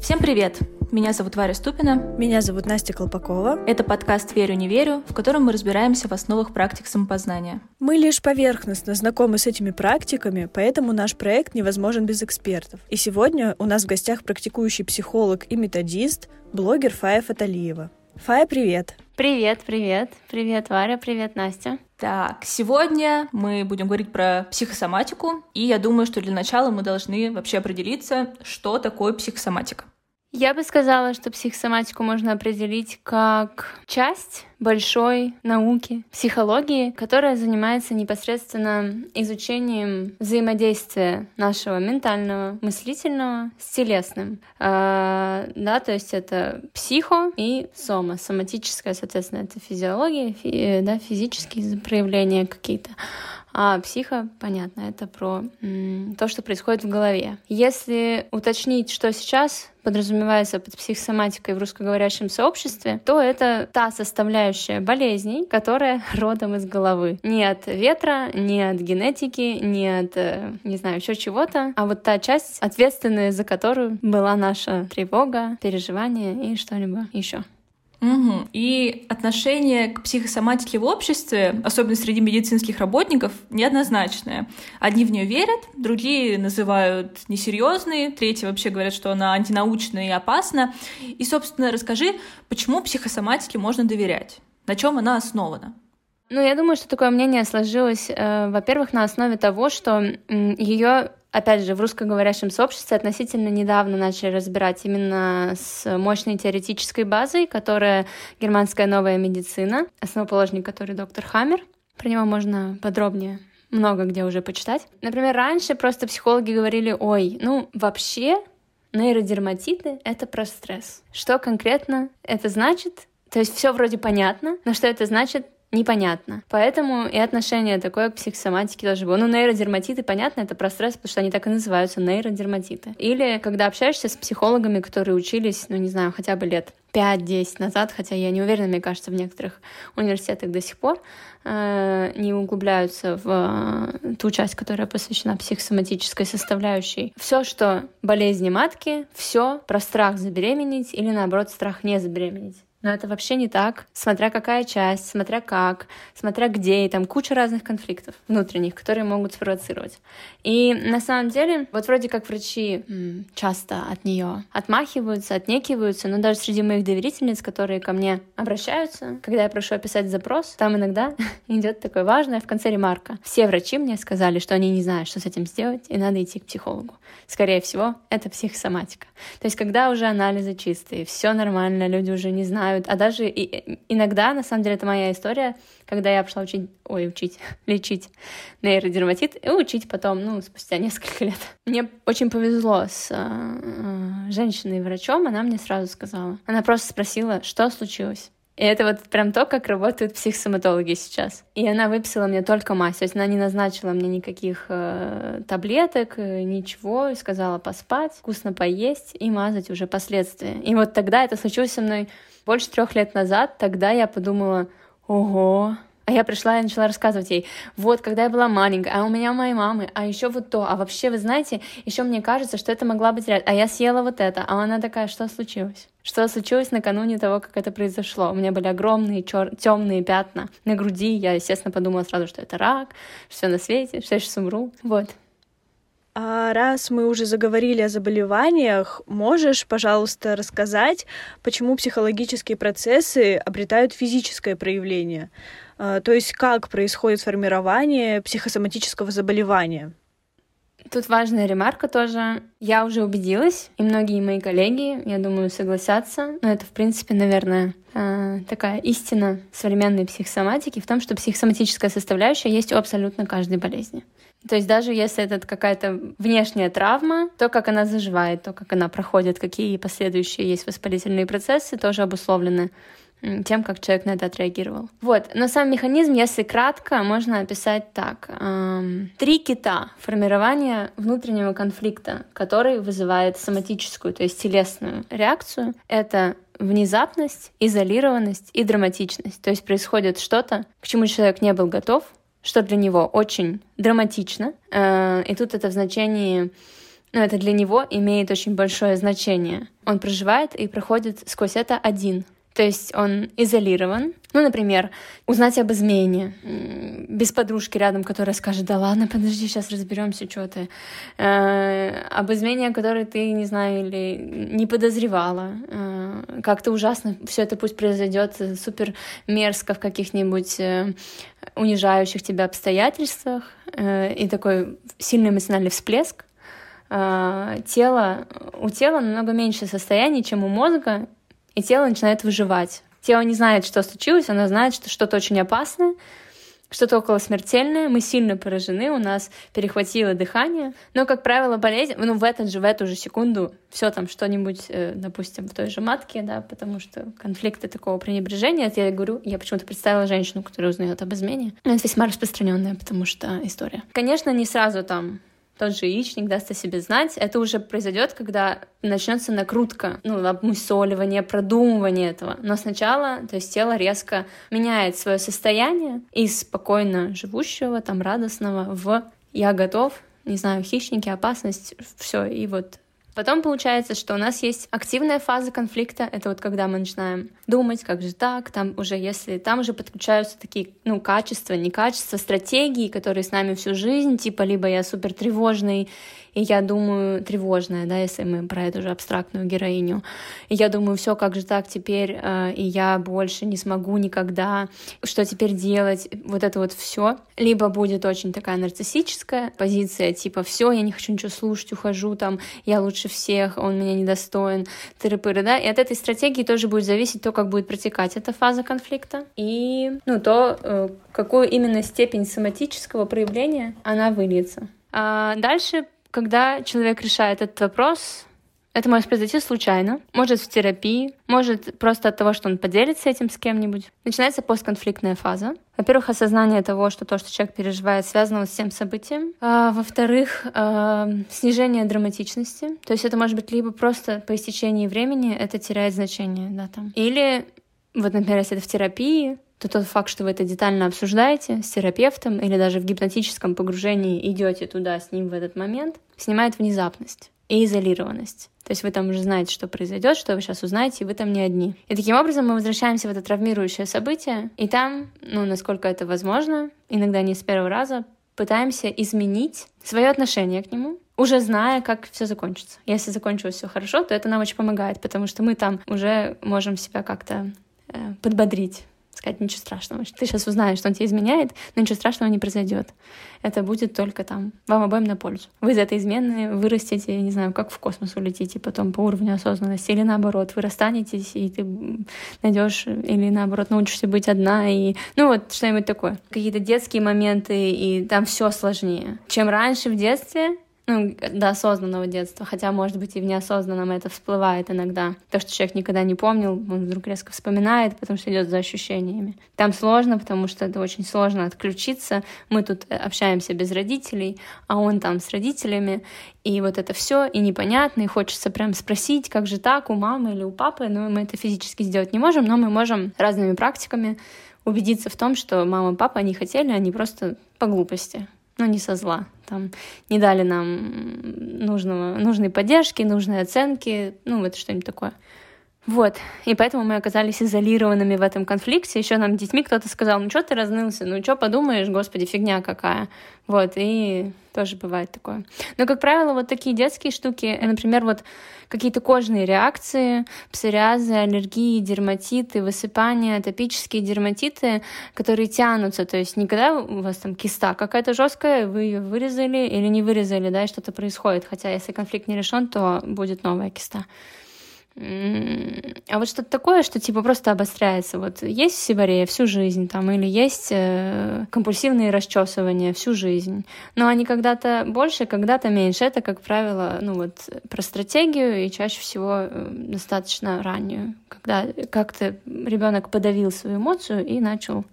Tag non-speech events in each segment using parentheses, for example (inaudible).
Всем привет! Меня зовут Варя Ступина. Меня зовут Настя Колпакова. Это подкаст «Верю, не верю», в котором мы разбираемся в основах практик самопознания. Мы лишь поверхностно знакомы с этими практиками, поэтому наш проект невозможен без экспертов. И сегодня у нас в гостях практикующий психолог и методист, блогер Фая Фаталиева. Фая, привет! Привет, привет. Привет, Варя, привет, Настя. Так, сегодня мы будем говорить про психосоматику, и я думаю, что для начала мы должны вообще определиться, что такое психосоматика. Я бы сказала, что психосоматику можно определить как часть большой науки, психологии, которая занимается непосредственно изучением взаимодействия нашего ментального, мыслительного с телесным. А, да, то есть это психо и сома, соматическая, соответственно, это физиология, фи, да, физические проявления какие-то. А психо, понятно, это про м, то, что происходит в голове. Если уточнить, что сейчас подразумевается под психосоматикой в русскоговорящем сообществе, то это та составляющая болезней, которая (laughs) родом из головы. Не от ветра, не от генетики, не от, э, не знаю, еще чего-то, а вот та часть, ответственная за которую была наша тревога, переживание и что-либо еще. Угу. И отношение к психосоматике в обществе, особенно среди медицинских работников, неоднозначное. Одни в нее верят, другие называют несерьезной, третьи вообще говорят, что она антинаучная и опасна. И, собственно, расскажи, почему психосоматике можно доверять? На чем она основана? Ну, я думаю, что такое мнение сложилось, э, во-первых, на основе того, что э, ее опять же, в русскоговорящем сообществе относительно недавно начали разбирать именно с мощной теоретической базой, которая германская новая медицина, основоположник которой доктор Хаммер. Про него можно подробнее много где уже почитать. Например, раньше просто психологи говорили, ой, ну вообще нейродерматиты — это про стресс. Что конкретно это значит? То есть все вроде понятно, но что это значит, непонятно. Поэтому и отношение такое к психосоматике тоже было. Ну, нейродерматиты, понятно, это про стресс, потому что они так и называются, нейродерматиты. Или когда общаешься с психологами, которые учились, ну, не знзнаю, хотя бы лет 5-10 назад, хотя я не уверена, мне кажется, в некоторых университетах до сих пор э, не углубляются в э, ту часть, которая посвящена психосоматической составляющей. Все, что болезни матки, все про страх забеременеть или наоборот страх не забеременеть. Но это вообще не так, смотря какая часть, смотря как, смотря где, и там куча разных конфликтов внутренних, которые могут спровоцировать. И на самом деле, вот вроде как врачи часто от нее отмахиваются, отнекиваются, но даже среди моих доверительниц, которые ко мне обращаются, когда я прошу описать запрос, там иногда (laughs) идет такое важное в конце ремарка. Все врачи мне сказали, что они не знают, что с этим сделать, и надо идти к психологу. Скорее всего, это психосоматика. То есть, когда уже анализы чистые, все нормально, люди уже не знают, знают. А даже и, иногда, на самом деле, это моя история, когда я пошла учить, ой, учить, (laughs) лечить нейродерматит и учить потом, ну, спустя несколько лет. Мне очень повезло с э, женщиной-врачом, она мне сразу сказала. Она просто спросила, что случилось. И это вот прям то, как работают психосоматологи сейчас. И она выписала мне только мазь, то есть она не назначила мне никаких э, таблеток, э, ничего, сказала поспать, вкусно поесть и мазать уже последствия. И вот тогда это случилось со мной больше трех лет назад, тогда я подумала, ого, а я пришла и начала рассказывать ей, вот, когда я была маленькая, а у меня у моей мамы, а еще вот то, а вообще, вы знаете, еще мне кажется, что это могла быть реально, а я съела вот это, а она такая, что случилось? Что случилось накануне того, как это произошло? У меня были огромные чер... темные пятна на груди, я, естественно, подумала сразу, что это рак, все на свете, что я сейчас умру, вот. А раз мы уже заговорили о заболеваниях, можешь, пожалуйста, рассказать, почему психологические процессы обретают физическое проявление? А, то есть как происходит формирование психосоматического заболевания? Тут важная ремарка тоже. Я уже убедилась, и многие мои коллеги, я думаю, согласятся. Но это, в принципе, наверное, а, такая истина современной психосоматики в том, что психосоматическая составляющая есть у абсолютно каждой болезни. То есть даже если это какая-то внешняя травма, то, как она заживает, то, как она проходит, какие последующие есть воспалительные процессы, тоже обусловлены тем, как человек на это отреагировал. Вот, но сам механизм, если кратко, можно описать так. Три кита формирования внутреннего конфликта, который вызывает соматическую, то есть телесную реакцию, это внезапность, изолированность и драматичность. То есть происходит что-то, к чему человек не был готов, что для него очень драматично. Э, и тут это в значении Но это для него имеет очень большое значение. Он проживает и проходит сквозь это один. То есть он изолирован. Ну, например, узнать об измене без подружки рядом, которая скажет, да ладно, подожди, сейчас разберемся, что ты. Э, об измене, о которой ты, не знаю, или не подозревала. Э, как-то ужасно все это пусть произойдет супер мерзко в каких-нибудь э, унижающих тебя обстоятельствах. Э, и такой сильный эмоциональный всплеск. Э, тело, у тела намного меньше состояний, чем у мозга, и тело начинает выживать. Тело не знает, что случилось, оно знает, что что-то очень опасное, что-то около смертельное, мы сильно поражены, у нас перехватило дыхание, но, как правило, болезнь, ну, в этот же, в эту же секунду все там что-нибудь, э, допустим, в той же матке, да, потому что конфликты такого пренебрежения, это я говорю, я почему-то представила женщину, которая узнает об измене, это весьма распространенная, потому что история. Конечно, не сразу там тот же яичник даст о себе знать, это уже произойдет, когда начнется накрутка, ну, обмусоливание, продумывание этого. Но сначала, то есть тело резко меняет свое состояние из спокойно живущего, там, радостного в «я готов», не знаю, хищники, опасность, все, и вот Потом получается, что у нас есть активная фаза конфликта, это вот когда мы начинаем думать, как же так, там уже если там уже подключаются такие, ну, качества, не качества, стратегии, которые с нами всю жизнь, типа либо я супер тревожный, и я думаю, тревожная, да, если мы про эту же абстрактную героиню. И я думаю, все, как же так теперь, э, и я больше не смогу никогда, что теперь делать, вот это вот все. Либо будет очень такая нарциссическая позиция, типа, все, я не хочу ничего слушать, ухожу там, я лучше всех, он меня недостоин, тыры-пыры, да, и от этой стратегии тоже будет зависеть то, как будет протекать эта фаза конфликта, и, ну, то, э, какую именно степень соматического проявления она выльется. А дальше когда человек решает этот вопрос, это может произойти случайно, может в терапии, может просто от того, что он поделится этим с кем-нибудь. Начинается постконфликтная фаза. Во-первых, осознание того, что то, что человек переживает, связано с тем событием. А, во-вторых, а, снижение драматичности. То есть это может быть либо просто по истечении времени это теряет значение, да, там. Или, вот, например, если это в терапии, то тот факт, что вы это детально обсуждаете с терапевтом или даже в гипнотическом погружении идете туда с ним в этот момент, снимает внезапность и изолированность. То есть вы там уже знаете, что произойдет, что вы сейчас узнаете, и вы там не одни. И таким образом мы возвращаемся в это травмирующее событие, и там, ну, насколько это возможно, иногда не с первого раза, пытаемся изменить свое отношение к нему, уже зная, как все закончится. Если закончилось все хорошо, то это нам очень помогает, потому что мы там уже можем себя как-то э, подбодрить сказать, ничего страшного. Ты сейчас узнаешь, что он тебе изменяет, но ничего страшного не произойдет. Это будет только там вам обоим на пользу. Вы из этой измены вырастете, не знаю, как в космос улетите потом по уровню осознанности, или наоборот, вы расстанетесь, и ты найдешь, или наоборот, научишься быть одна, и ну вот что-нибудь такое. Какие-то детские моменты, и там все сложнее. Чем раньше в детстве, ну, до осознанного детства, хотя, может быть, и в неосознанном это всплывает иногда. То, что человек никогда не помнил, он вдруг резко вспоминает, потому что идет за ощущениями. Там сложно, потому что это очень сложно отключиться. Мы тут общаемся без родителей, а он там с родителями, и вот это все и непонятно, и хочется прям спросить, как же так, у мамы или у папы, но мы это физически сделать не можем, но мы можем разными практиками убедиться в том, что мама и папа, они хотели, они просто по глупости ну, не со зла, там, не дали нам нужного, нужной поддержки, нужной оценки, ну, вот что-нибудь такое. Вот, и поэтому мы оказались изолированными в этом конфликте. Еще нам детьми кто-то сказал, ну что ты разнылся, ну что подумаешь, господи, фигня какая. Вот, и тоже бывает такое. Но, как правило, вот такие детские штуки, например, вот какие-то кожные реакции, псориазы, аллергии, дерматиты, высыпания, атопические дерматиты, которые тянутся, то есть никогда у вас там киста какая-то жесткая, вы ее вырезали или не вырезали, да, и что-то происходит, хотя если конфликт не решен, то будет новая киста. А вот что-то такое, что типа просто обостряется. Вот есть сибарея всю жизнь там, или есть э, компульсивные расчесывания всю жизнь. Но они когда-то больше, когда-то меньше. Это, как правило, ну вот про стратегию и чаще всего э, достаточно раннюю, когда как-то ребенок подавил свою эмоцию и начал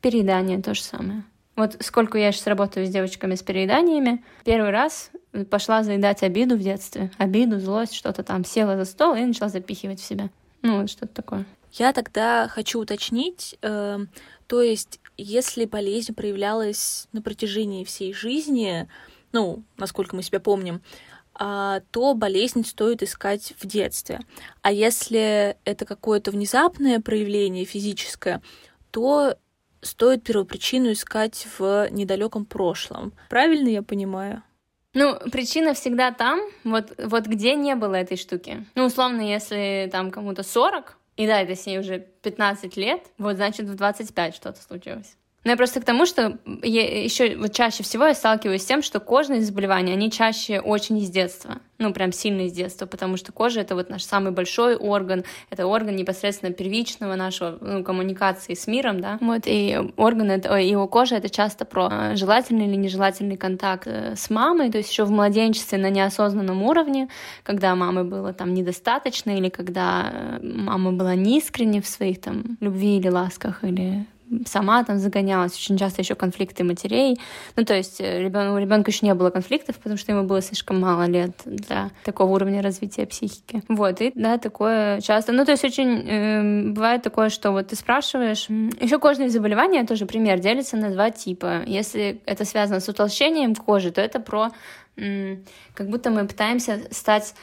переедание то же самое. Вот сколько я сейчас работаю с девочками с перееданиями, первый раз пошла заедать обиду в детстве. Обиду, злость, что-то там. Села за стол и начала запихивать в себя. Ну, вот что-то такое. Я тогда хочу уточнить, э, то есть, если болезнь проявлялась на протяжении всей жизни, ну, насколько мы себя помним, а, то болезнь стоит искать в детстве. А если это какое-то внезапное проявление физическое, то стоит первопричину искать в недалеком прошлом. Правильно я понимаю? Ну, причина всегда там, вот, вот где не было этой штуки. Ну, условно, если там кому-то 40, и да, это с ней уже 15 лет, вот значит в 25 что-то случилось. Но я просто к тому, что я еще вот чаще всего я сталкиваюсь с тем, что кожные заболевания, они чаще очень из детства. Ну, прям сильно из детства, потому что кожа — это вот наш самый большой орган, это орган непосредственно первичного нашего ну, коммуникации с миром, да. Вот, и орган, это, его кожа — это часто про желательный или нежелательный контакт э, с мамой, то есть еще в младенчестве на неосознанном уровне, когда мамы было там недостаточно, или когда э, мама была неискренне в своих там любви или ласках, или сама там загонялась, очень часто еще конфликты матерей. Ну, то есть э, ребен... у ребенка еще не было конфликтов, потому что ему было слишком мало лет для такого уровня развития психики. Вот, и да, такое часто. Ну, то есть очень э, бывает такое, что вот ты спрашиваешь. Еще кожные заболевания, тоже пример, делятся на два типа. Если это связано с утолщением кожи, то это про как будто мы пытаемся стать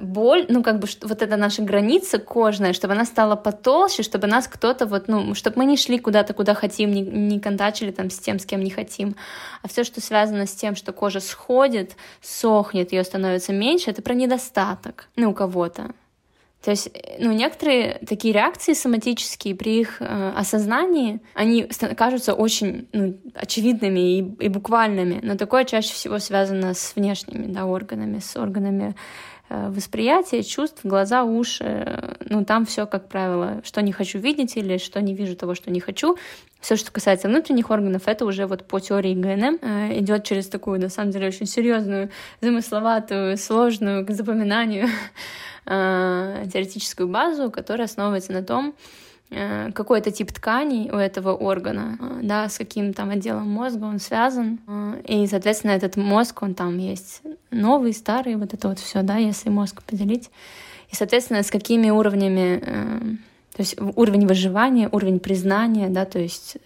боль, ну, как бы, вот эта наша граница кожная, чтобы она стала потолще, чтобы нас кто-то вот, ну, чтобы мы не шли куда-то, куда хотим, не, не контачили там с тем, с кем не хотим. А все, что связано с тем, что кожа сходит, сохнет, ее становится меньше, это про недостаток, ну, у кого-то. То есть, э, ну, некоторые такие реакции соматические при их э, осознании, они кажутся очень ну, очевидными и, и буквальными, но такое чаще всего связано с внешними да, органами, с органами Э, восприятие, чувств, глаза, уши. Ну, там все, как правило, что не хочу видеть или что не вижу того, что не хочу. Все, что касается внутренних органов, это уже вот по теории ГНМ э, идет через такую, на самом деле, очень серьезную, замысловатую, сложную к запоминанию (laughs) э, теоретическую базу, которая основывается на том, Э, какой-то тип тканей у этого органа, э, да, с каким там отделом мозга он связан. Э, и, соответственно, этот мозг, он там есть новый, старый, вот это вот все, да, если мозг поделить. И, соответственно, с какими уровнями, то есть уровень выживания, уровень признания, да, то есть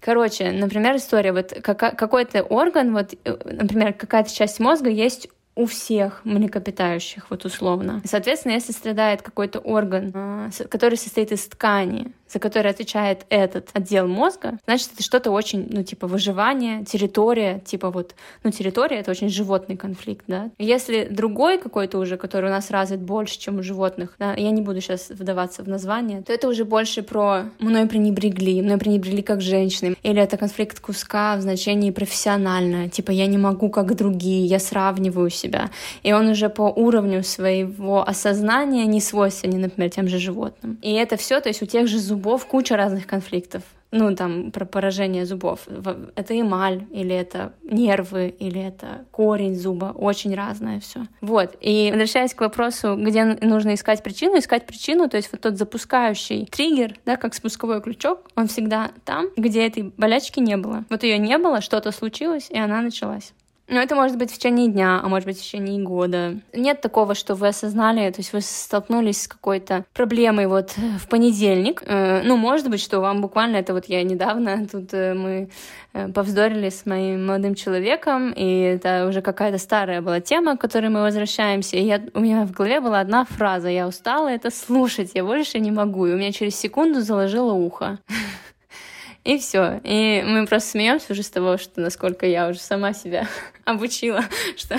Короче, например, история, вот какой-то орган, вот, например, какая-то часть мозга есть у всех млекопитающих, вот условно. Соответственно, если страдает какой-то орган, а, который состоит из ткани, за который отвечает этот отдел мозга, значит, это что-то очень, ну, типа, выживание, территория, типа вот, ну, территория — это очень животный конфликт, да. Если другой какой-то уже, который у нас развит больше, чем у животных, да, я не буду сейчас вдаваться в название, то это уже больше про мной пренебрегли, мной пренебрегли как женщины, или это конфликт куска в значении профессионально, типа, я не могу как другие, я сравниваю себя, и он уже по уровню своего осознания не свойственен, например, тем же животным. И это все, то есть у тех же зубов куча разных конфликтов. Ну, там, про поражение зубов. Это эмаль, или это нервы, или это корень зуба. Очень разное все. Вот. И возвращаясь к вопросу, где нужно искать причину, искать причину, то есть вот тот запускающий триггер, да, как спусковой крючок, он всегда там, где этой болячки не было. Вот ее не было, что-то случилось, и она началась. Но это может быть в течение дня, а может быть в течение года. Нет такого, что вы осознали, то есть вы столкнулись с какой-то проблемой вот в понедельник. Э, ну, может быть, что вам буквально это вот я недавно (laughs) тут э, мы э, повздорили с моим молодым человеком, и это уже какая-то старая была тема, к которой мы возвращаемся. И я, у меня в голове была одна фраза: я устала это слушать, я больше не могу. И у меня через секунду заложило ухо. (laughs) И все. И мы просто смеемся уже с того, что насколько я уже сама себя обучила, (laughs) что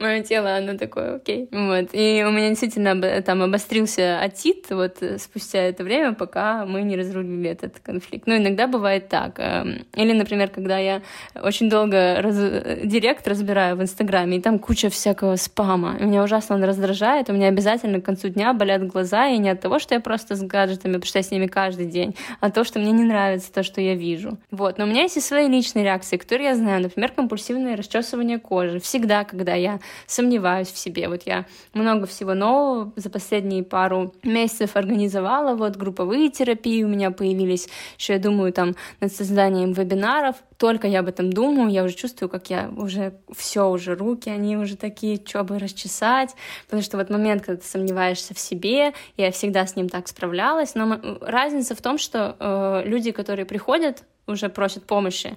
мое тело, оно такое, окей. Вот. И у меня действительно там обострился отит вот спустя это время, пока мы не разрулили этот конфликт. Но иногда бывает так. Эм, или, например, когда я очень долго раз... директ разбираю в Инстаграме, и там куча всякого спама. Меня ужасно он раздражает, у меня обязательно к концу дня болят глаза, и не от того, что я просто с гаджетами, потому что я с ними каждый день, а того, что мне не нравится то, что я вижу. Вот. Но у меня есть и свои личные реакции, которые я знаю. Например, компульсивное расчесывание кожи. Всегда, когда я сомневаюсь в себе. Вот я много всего нового за последние пару месяцев организовала. Вот групповые терапии у меня появились. Еще я думаю там над созданием вебинаров. Только я об этом думаю, я уже чувствую, как я уже все уже руки, они уже такие, что бы расчесать. Потому что вот момент, когда ты сомневаешься в себе, я всегда с ним так справлялась. Но разница в том, что э, люди, которые приходят, уже просят помощи,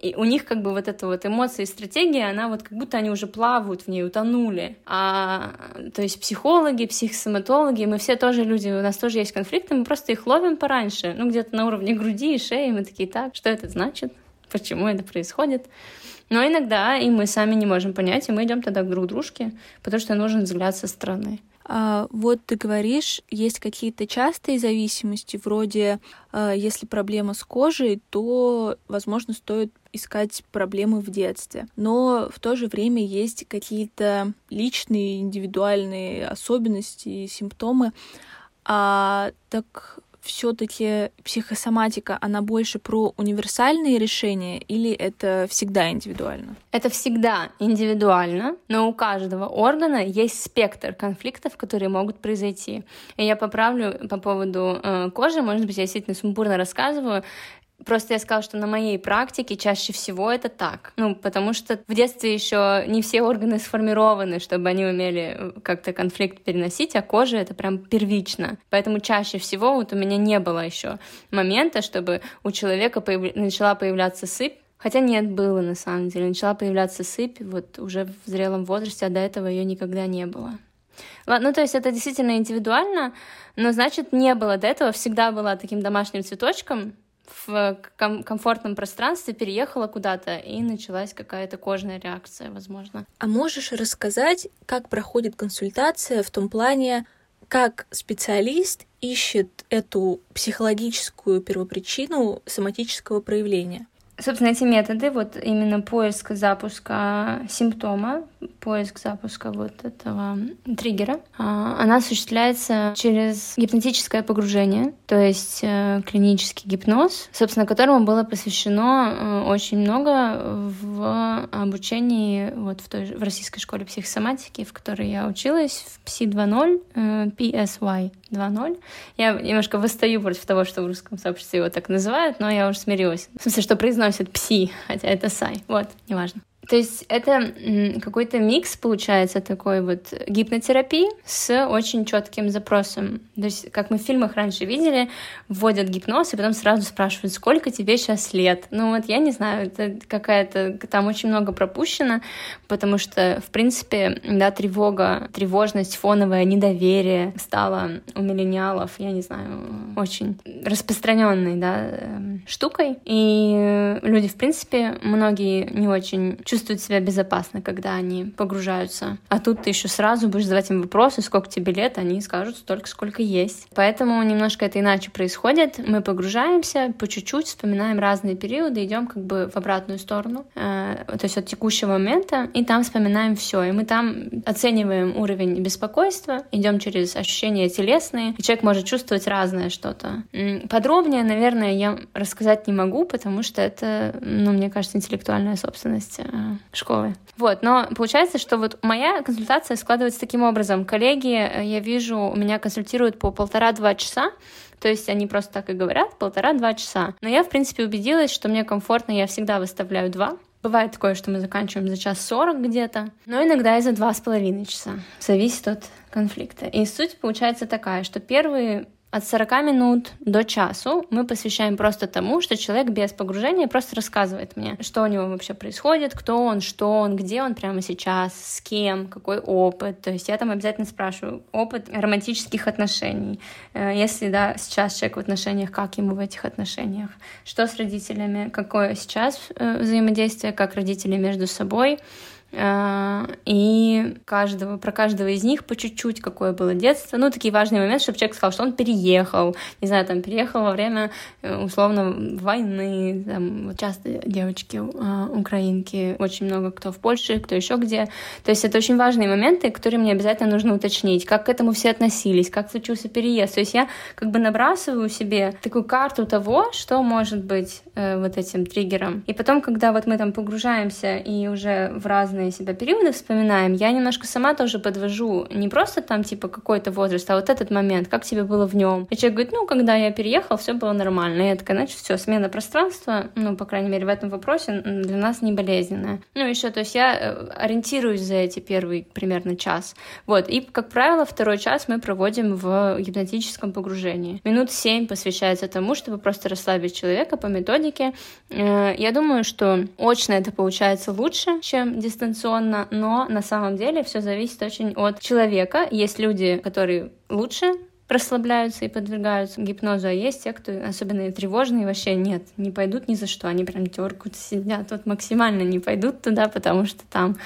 И у них как бы вот эта вот эмоция и стратегия, она вот как будто они уже плавают в ней, утонули. А, то есть психологи, психосоматологи, мы все тоже люди, у нас тоже есть конфликты, мы просто их ловим пораньше, ну где-то на уровне груди и шеи, мы такие, так, что это значит? Почему это происходит? Но иногда и мы сами не можем понять, и мы идем тогда к друг дружке, потому что нужен взгляд со стороны. А, вот ты говоришь, есть какие-то частые зависимости, вроде а, если проблема с кожей, то, возможно, стоит искать проблемы в детстве. Но в то же время есть какие-то личные, индивидуальные особенности и симптомы. А так все-таки психосоматика, она больше про универсальные решения или это всегда индивидуально? Это всегда индивидуально, но у каждого органа есть спектр конфликтов, которые могут произойти. И я поправлю по поводу э, кожи, может быть, я действительно сумбурно рассказываю. Просто я сказала, что на моей практике чаще всего это так. Ну, потому что в детстве еще не все органы сформированы, чтобы они умели э, как-то конфликт переносить, а кожа это прям первично. Поэтому чаще всего вот у меня не было еще момента, чтобы у человека появ... начала появляться сыпь, Хотя нет, было на самом деле. Начала появляться сыпь вот уже в зрелом возрасте, а до этого ее никогда не было. Ну, то есть это действительно индивидуально, но значит, не было до этого, всегда была таким домашним цветочком, в ком- комфортном пространстве переехала куда-то, и началась какая-то кожная реакция, возможно. А можешь рассказать, как проходит консультация в том плане, как специалист ищет эту психологическую первопричину соматического проявления? Собственно, эти методы, вот именно поиск запуска симптома, поиск запуска вот этого триггера, а, она осуществляется через гипнотическое погружение, то есть э, клинический гипноз, собственно, которому было посвящено э, очень много в обучении вот в, той в Российской школе психосоматики, в которой я училась, в PSI 2.0, PSY 2.0. Я немножко восстаю против того, что в русском сообществе его так называют, но я уже смирилась. В смысле, что произносят пси, хотя это сай. Вот, неважно. То есть это какой-то микс получается такой вот гипнотерапии с очень четким запросом. То есть, как мы в фильмах раньше видели, вводят гипноз и потом сразу спрашивают, сколько тебе сейчас лет. Ну вот я не знаю, это какая-то там очень много пропущено, потому что в принципе да тревога, тревожность, фоновое недоверие стало у миллениалов, я не знаю, очень распространенной да эм, штукой, и люди в принципе многие не очень чувствуют чувствуют себя безопасно, когда они погружаются. А тут ты еще сразу будешь задавать им вопросы, сколько тебе лет, они скажут столько, сколько есть. Поэтому немножко это иначе происходит. Мы погружаемся по чуть-чуть, вспоминаем разные периоды, идем как бы в обратную сторону, э, то есть от текущего момента, и там вспоминаем все. И мы там оцениваем уровень беспокойства, идем через ощущения телесные, и человек может чувствовать разное что-то. Подробнее, наверное, я рассказать не могу, потому что это, ну, мне кажется, интеллектуальная собственность э, школы. Вот, но получается, что вот моя консультация складывается таким образом. Коллеги, э, я вижу, у меня консультируют по полтора-два часа, то есть они просто так и говорят, полтора-два часа. Но я, в принципе, убедилась, что мне комфортно, я всегда выставляю два. Бывает такое, что мы заканчиваем за час сорок где-то, но иногда и за два с половиной часа. Зависит от конфликта. И суть получается такая, что первые от 40 минут до часу мы посвящаем просто тому, что человек без погружения просто рассказывает мне, что у него вообще происходит, кто он, что он, где он прямо сейчас, с кем, какой опыт. То есть я там обязательно спрашиваю опыт романтических отношений. Э, если, да, сейчас человек в отношениях, как ему в этих отношениях? Что с родителями? Какое сейчас э, взаимодействие, как родители между собой? А, и каждого, про каждого из них по чуть-чуть, какое было детство. Ну, такие важные моменты, чтобы человек сказал, что он переехал, не знаю, там, переехал во время, э, условно, войны, там, вот часто девочки, э, украинки, очень много кто в Польше, кто еще где. То есть это очень важные моменты, которые мне обязательно нужно уточнить, как к этому все относились, как случился переезд. То есть я как бы набрасываю себе такую карту того, что может быть э, вот этим триггером. И потом, когда вот мы там погружаемся и уже в разные разные себя периоды вспоминаем, я немножко сама тоже подвожу не просто там типа какой-то возраст, а вот этот момент, как тебе было в нем. И человек говорит, ну, когда я переехал, все было нормально. И я такая, значит, все, смена пространства, ну, по крайней мере, в этом вопросе для нас не болезненная. Ну, еще, то есть я э, ориентируюсь за эти первые примерно час. Вот, и, как правило, второй час мы проводим в гипнотическом погружении. Минут семь посвящается тому, чтобы просто расслабить человека по методике. Э, я думаю, что очно это получается лучше, чем дистанционно, но на самом деле все зависит очень от человека. Есть люди, которые лучше расслабляются и подвергаются гипнозу, а есть те, кто особенно тревожные, вообще нет, не пойдут ни за что, они прям теркают, сидят, вот максимально не пойдут туда, потому что там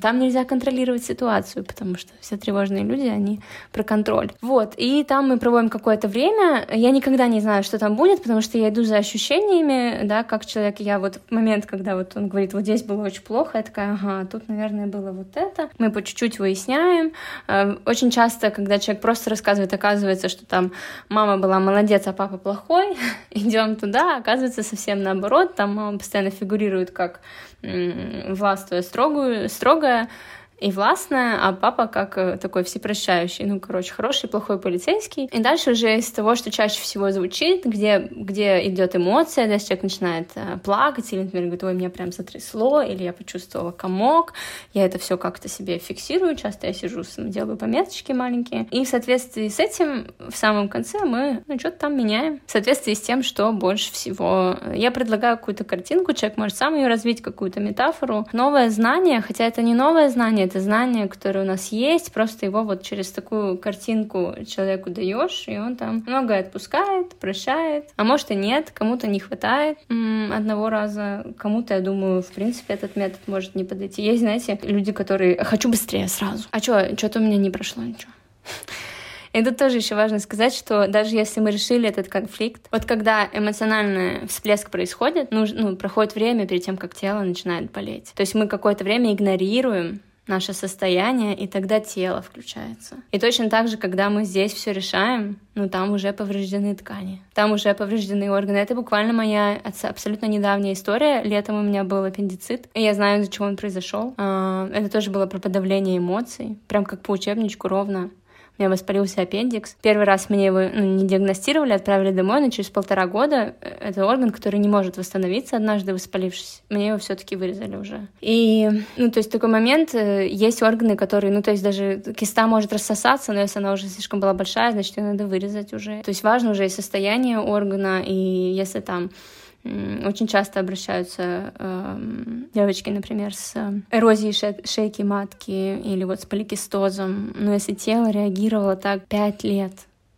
там нельзя контролировать ситуацию, потому что все тревожные люди, они про контроль. Вот, и там мы проводим какое-то время. Я никогда не знаю, что там будет, потому что я иду за ощущениями, да, как человек. Я вот в момент, когда вот он говорит, вот здесь было очень плохо, я такая, ага, тут, наверное, было вот это. Мы по чуть-чуть выясняем. Э, очень часто, когда человек просто рассказывает, оказывается, что там мама была молодец, а папа плохой, (laughs) идем туда, оказывается совсем наоборот, там мама постоянно фигурирует как властвуя строгую, строгая и властная, а папа как э, такой всепрощающий, ну, короче, хороший, плохой полицейский. И дальше уже из того, что чаще всего звучит, где, где идет эмоция, да, человек начинает э, плакать, или, например, говорит, ой, меня прям сотрясло, или я почувствовала комок, я это все как-то себе фиксирую, часто я сижу, делаю пометочки маленькие, и в соответствии с этим в самом конце мы, ну, что-то там меняем, в соответствии с тем, что больше всего. Я предлагаю какую-то картинку, человек может сам ее развить, какую-то метафору, новое знание, хотя это не новое знание, это знание, которое у нас есть, просто его вот через такую картинку человеку даешь, и он там многое отпускает, прощает. А может и нет, кому-то не хватает одного раза, кому-то, я думаю, в принципе, этот метод может не подойти. Есть, знаете, люди, которые «хочу быстрее сразу». А что, что-то у меня не прошло ничего. И тут тоже еще важно сказать, что даже если мы решили этот конфликт, вот когда эмоциональный всплеск происходит, ну, ну, проходит время перед тем, как тело начинает болеть. То есть мы какое-то время игнорируем наше состояние, и тогда тело включается. И точно так же, когда мы здесь все решаем, ну там уже повреждены ткани, там уже повреждены органы. Это буквально моя абсолютно недавняя история. Летом у меня был аппендицит, и я знаю, из-за чего он произошел. А, это тоже было про подавление эмоций, прям как по учебничку ровно меня воспалился аппендикс. Первый раз мне его ну, не диагностировали, отправили домой, но через полтора года э, это орган, который не может восстановиться, однажды воспалившись. Мне его все таки вырезали уже. И, ну, то есть такой момент, э, есть органы, которые, ну, то есть даже киста может рассосаться, но если она уже слишком была большая, значит, ее надо вырезать уже. То есть важно уже и состояние органа, и если там очень часто обращаются э, девочки, например, с эрозией ше шейки матки или вот с поликистозом. Но если тело реагировало так пять лет,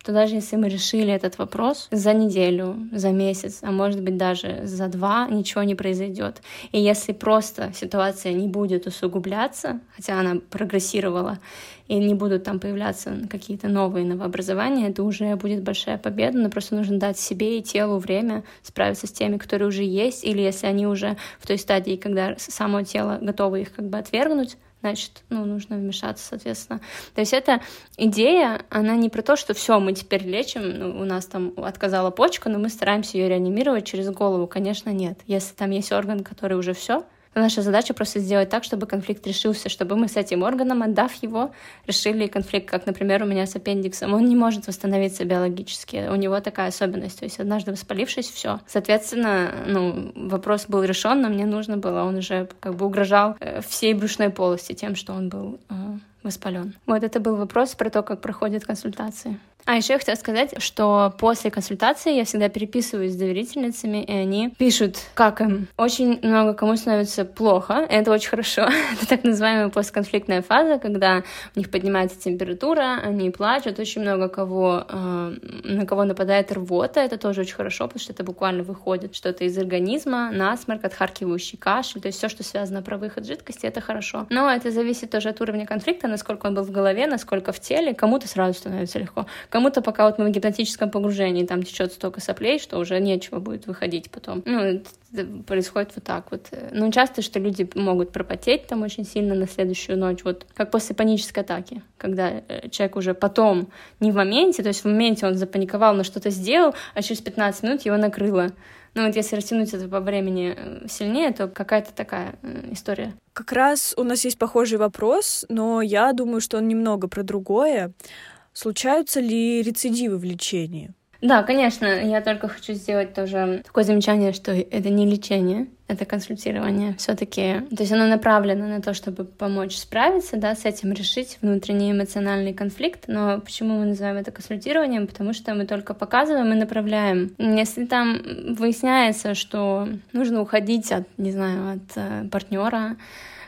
то даже если мы решили этот вопрос за неделю, за месяц, а может быть даже за два, ничего не произойдет. И если просто ситуация не будет усугубляться, хотя она прогрессировала, и не будут там появляться какие-то новые новообразования, это уже будет большая победа, но просто нужно дать себе и телу время справиться с теми, которые уже есть, или если они уже в той стадии, когда само тело готово их как бы отвергнуть, значит, ну, нужно вмешаться, соответственно. То есть эта идея, она не про то, что все, мы теперь лечим, ну, у нас там отказала почка, но мы стараемся ее реанимировать через голову. Конечно, нет. Если там есть орган, который уже все, Наша задача просто сделать так, чтобы конфликт решился, чтобы мы с этим органом, отдав его, решили конфликт, как, например, у меня с аппендиксом. Он не может восстановиться биологически. У него такая особенность. То есть однажды воспалившись, все. Соответственно, ну, вопрос был решен, но мне нужно было, он уже как бы угрожал э, всей брюшной полости тем, что он был э, воспален. Вот это был вопрос про то, как проходят консультации. А еще я хотела сказать, что после консультации я всегда переписываюсь с доверительницами, и они пишут, как им. Очень много кому становится плохо, это очень хорошо. (laughs) это так называемая постконфликтная фаза, когда у них поднимается температура, они плачут, очень много кого, э, на кого нападает рвота, это тоже очень хорошо, потому что это буквально выходит что-то из организма, насморк, отхаркивающий кашель, то есть все, что связано про выход жидкости, это хорошо. Но это зависит тоже от уровня конфликта, насколько он был в голове, насколько в теле, кому-то сразу становится легко, Кому-то пока вот мы в гипнотическом погружении, там течет столько соплей, что уже нечего будет выходить потом. Ну, происходит вот так вот. Ну, часто, что люди могут пропотеть там очень сильно на следующую ночь, вот как после панической атаки, когда э, человек уже потом, не в моменте, то есть в моменте он запаниковал, но что-то сделал, а через 15 минут его накрыло Ну вот если растянуть это по времени э, сильнее, то какая-то такая э, история. Как раз у нас есть похожий вопрос, но я думаю, что он немного про другое. Случаются ли рецидивы в лечении? Да, конечно, я только хочу сделать тоже такое замечание, что это не лечение, это консультирование все-таки. То есть оно направлено на то, чтобы помочь справиться, да, с этим решить внутренний эмоциональный конфликт. Но почему мы называем это консультированием? Потому что мы только показываем и направляем. Если там выясняется, что нужно уходить от, не знаю, от э, партнера,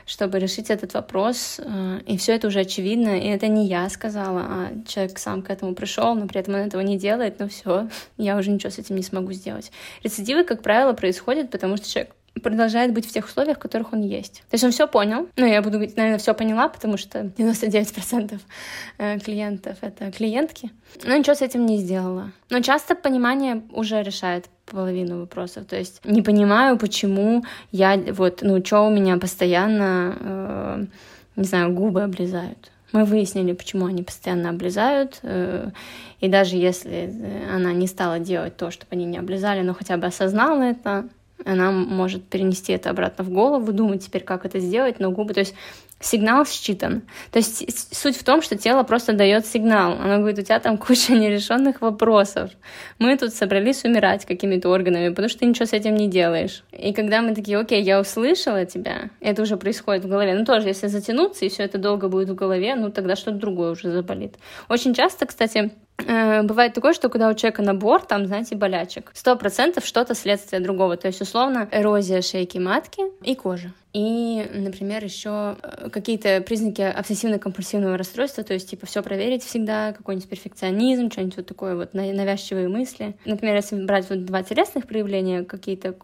чтобы решить этот вопрос. Э, и все это уже очевидно. И это не я сказала, а человек сам к этому пришел, но при этом он этого не делает. Ну все, я уже ничего с этим не смогу сделать. Рецидивы, как правило, происходят, потому что человек продолжает быть в тех условиях, в которых он есть. То есть он все понял. Ну, я буду говорить, наверное, все поняла, потому что 99% э, клиентов — это клиентки. Но ничего с этим не сделала. Но часто понимание уже решает половину вопросов. То есть не понимаю, почему я вот, ну, что у меня постоянно, э, не знаю, губы облизают. Мы выяснили, почему они постоянно облизают, э, и даже если она не стала делать то, чтобы они не облизали, но хотя бы осознала это, она может перенести это обратно в голову, думать теперь, как это сделать, но губы, то есть сигнал считан. То есть суть в том, что тело просто дает сигнал. Оно говорит, у тебя там куча (laughs) нерешенных вопросов. Мы тут собрались умирать какими-то органами, потому что ты ничего с этим не делаешь. И когда мы такие, окей, я услышала тебя, это уже происходит в голове. Ну тоже, если затянуться, и все это долго будет в голове, ну тогда что-то другое уже заболит. Очень часто, кстати, бывает такое, что когда у человека набор, там, знаете, болячек, сто процентов что-то следствие другого. То есть, условно, эрозия шейки матки и кожи и, например, еще э, какие-то признаки обсессивно-компульсивного расстройства, то есть, типа, все проверить всегда, какой-нибудь перфекционизм, что-нибудь вот такое вот, навязчивые мысли. Например, если брать вот два телесных проявления, какие-то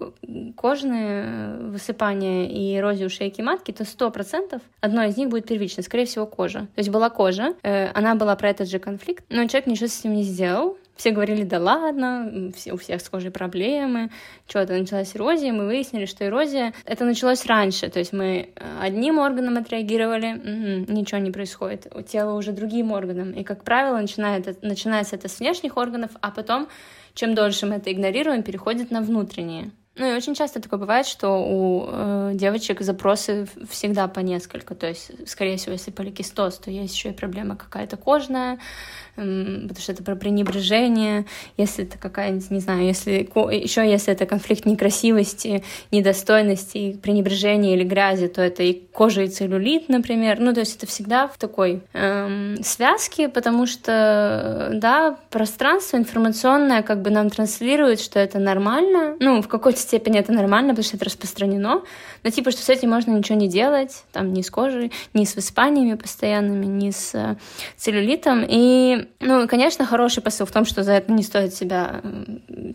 кожные э, высыпания и эрозию шейки матки, то сто процентов одно из них будет первично, скорее всего, кожа. То есть была кожа, э, она была про этот же конфликт, но человек ничего с этим не сделал, все говорили, да ладно, все, у всех с кожей проблемы, что-то началась эрозия, мы выяснили, что эрозия, это началось раньше, то есть мы э, одним органом отреагировали, угу, ничего не происходит, у тела уже другим органом, и, как правило, начинает, начинается это с внешних органов, а потом, чем дольше мы это игнорируем, переходит на внутренние. Ну и очень часто такое бывает, что у э, девочек запросы всегда по несколько. То есть, скорее всего, если поликистоз, то есть еще и проблема какая-то кожная, потому что это про пренебрежение, если это какая-нибудь, не знаю, если еще если это конфликт некрасивости, недостойности, пренебрежения или грязи, то это и кожа и целлюлит, например. Ну, то есть это всегда в такой эм, связке, потому что, да, пространство информационное как бы нам транслирует, что это нормально. Ну, в какой-то степени это нормально, потому что это распространено. Но типа, что с этим можно ничего не делать, там, ни с кожей, ни с выспаниями постоянными, ни с э, целлюлитом. И ну, конечно, хороший посыл в том, что за это не стоит себя,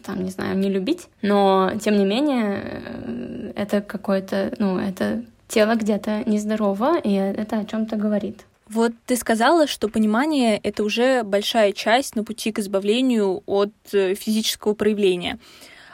там, не знаю, не любить, но, тем не менее, э, это какое-то, ну, это тело где-то нездорово, и это о чем-то говорит. Вот ты сказала, что понимание — это уже большая часть на пути к избавлению от э, физического проявления.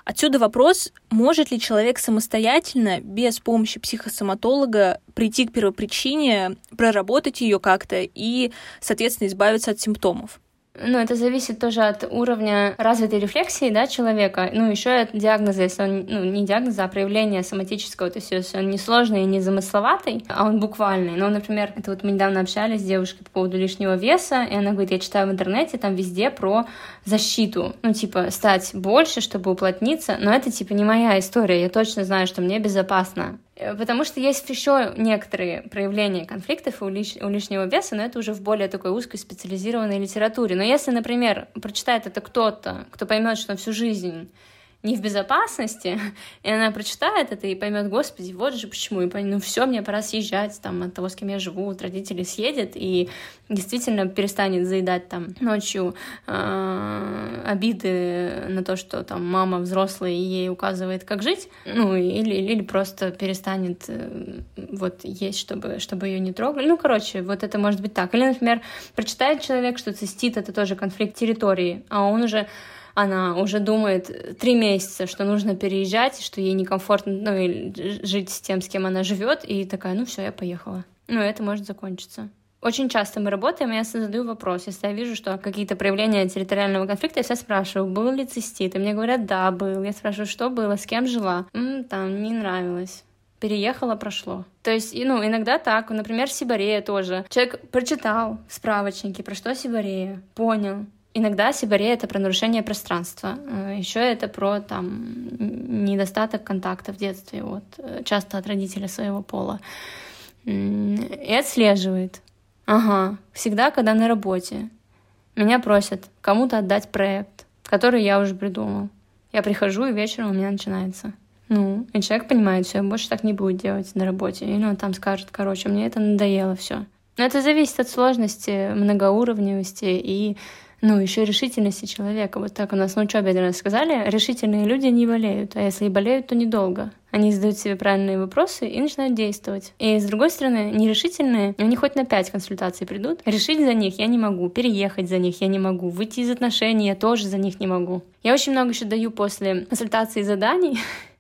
Отсюда вопрос, может ли человек самостоятельно, без помощи психосоматолога, прийти к первопричине, проработать ее как-то и, соответственно, избавиться от симптомов? Ну, это зависит тоже от уровня развитой рефлексии, да, человека, ну, еще от диагноза, если он, ну, не диагноза, а проявления соматического, то есть если он не сложный и не замысловатый, а он буквальный. Ну, например, это вот мы недавно общались с девушкой по поводу лишнего веса, и она говорит, я читаю в интернете, там везде про защиту, ну, типа, стать больше, чтобы уплотниться, но это, типа, не моя история, я точно знаю, что мне безопасно потому что есть еще некоторые проявления конфликтов у, лиш... у лишнего веса, но это уже в более такой узкой специализированной литературе. Но если, например, прочитает это кто-то, кто поймет, что он всю жизнь не в безопасности, и она прочитает это и поймет, господи, вот же почему, и поймет, ну все, мне пора съезжать там от того, с кем я живу, от родителей съедет, и действительно перестанет заедать там ночью э, обиды на то, что там мама взрослая и ей указывает, как жить, ну или, или просто перестанет э, вот есть, чтобы, чтобы ее не трогали. Ну, короче, вот это может быть так. Или, например, прочитает человек, что цистит — это тоже конфликт территории, а он уже она уже думает три месяца, что нужно переезжать, что ей некомфортно ну, жить с тем, с кем она живет, и такая, ну все, я поехала. Ну, это может закончиться Очень часто мы работаем, и я задаю вопрос. Если я вижу, что какие-то проявления территориального конфликта, я всегда спрашиваю, был ли цистит? И мне говорят, да, был. Я спрашиваю, что было, с кем жила? М, там, не нравилось переехала, прошло. То есть, ну, иногда так, например, сибарея тоже. Человек прочитал в справочнике, про что сибарея, понял. Иногда сибарея — это про нарушение пространства. Э, Еще это про там недостаток контакта в детстве, вот, э, часто от родителя своего пола. И отслеживает. Ага, всегда, когда на работе. Меня просят кому-то отдать проект, который я уже придумал. Я прихожу, и вечером у меня начинается. Ну, и человек понимает, все, больше так не будет делать на работе. Или он там скажет, короче, мне это надоело, все. Но это зависит от сложности, многоуровневости и ну, еще решительности человека. Вот так у нас на учебе один раз сказали, решительные люди не болеют, а если и болеют, то недолго. Они задают себе правильные вопросы и начинают действовать. И с другой стороны, нерешительные, они хоть на пять консультаций придут. Решить за них я не могу, переехать за них я не могу, выйти из отношений я тоже за них не могу. Я очень много еще даю после консультации заданий, (laughs)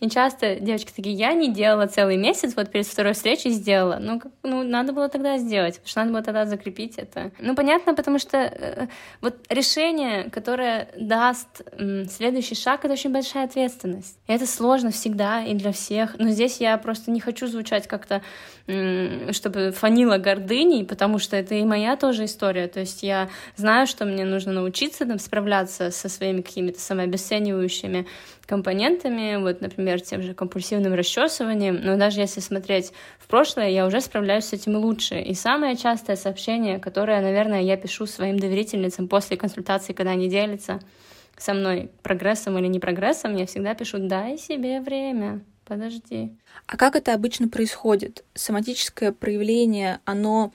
И часто девочки такие, я не делала целый месяц, вот перед второй встречей сделала. Ну, ну надо было тогда сделать, потому что надо было тогда закрепить это. Ну, понятно, потому что э, вот решение, которое даст э, следующий шаг, это очень большая ответственность. И это сложно всегда и для всех. Но здесь я просто не хочу звучать как-то, э, чтобы фанила гордыней, потому что это и моя тоже история. То есть я знаю, что мне нужно научиться там, справляться со своими какими-то самообесценивающими компонентами, вот, например, тем же компульсивным расчесыванием, но даже если смотреть в прошлое, я уже справляюсь с этим лучше. И самое частое сообщение, которое, наверное, я пишу своим доверительницам после консультации, когда они делятся со мной прогрессом или не прогрессом, я всегда пишу «дай себе время, подожди». А как это обычно происходит? Соматическое проявление, оно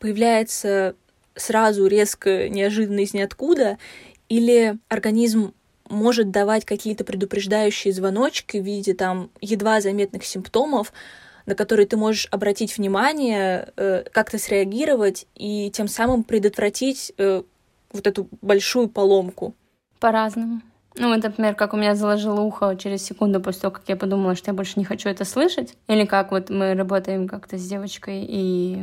появляется сразу резко, неожиданно из ниоткуда, или организм может давать какие-то предупреждающие звоночки в виде там едва заметных симптомов, на которые ты можешь обратить внимание, э, как-то среагировать и тем самым предотвратить э, вот эту большую поломку. По-разному. Ну, вот, например, как у меня заложило ухо через секунду после того, как я подумала, что я больше не хочу это слышать. Или как вот мы работаем как-то с девочкой, и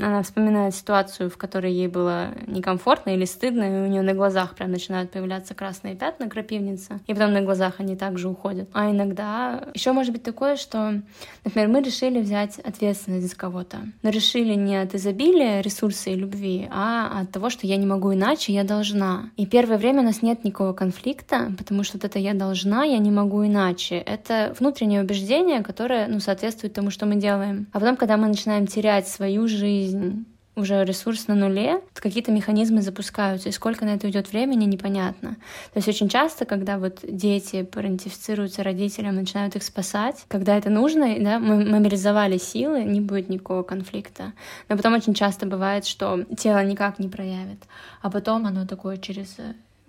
она вспоминает ситуацию, в которой ей было некомфортно или стыдно, и у нее на глазах прям начинают появляться красные пятна крапивница, и потом на глазах они также уходят. А иногда еще может быть такое, что, например, мы решили взять ответственность за кого-то, но решили не от изобилия ресурса и любви, а от того, что я не могу иначе, я должна. И первое время у нас нет никакого конфликта, конфликта, потому что вот это я должна, я не могу иначе. Это внутреннее убеждение, которое ну, соответствует тому, что мы делаем. А потом, когда мы начинаем терять свою жизнь, уже ресурс на нуле, какие-то механизмы запускаются, и сколько на это уйдет времени, непонятно. То есть очень часто, когда вот дети парентифицируются родителям, начинают их спасать, когда это нужно, да, мы мобилизовали силы, не будет никакого конфликта. Но потом очень часто бывает, что тело никак не проявит, а потом оно такое через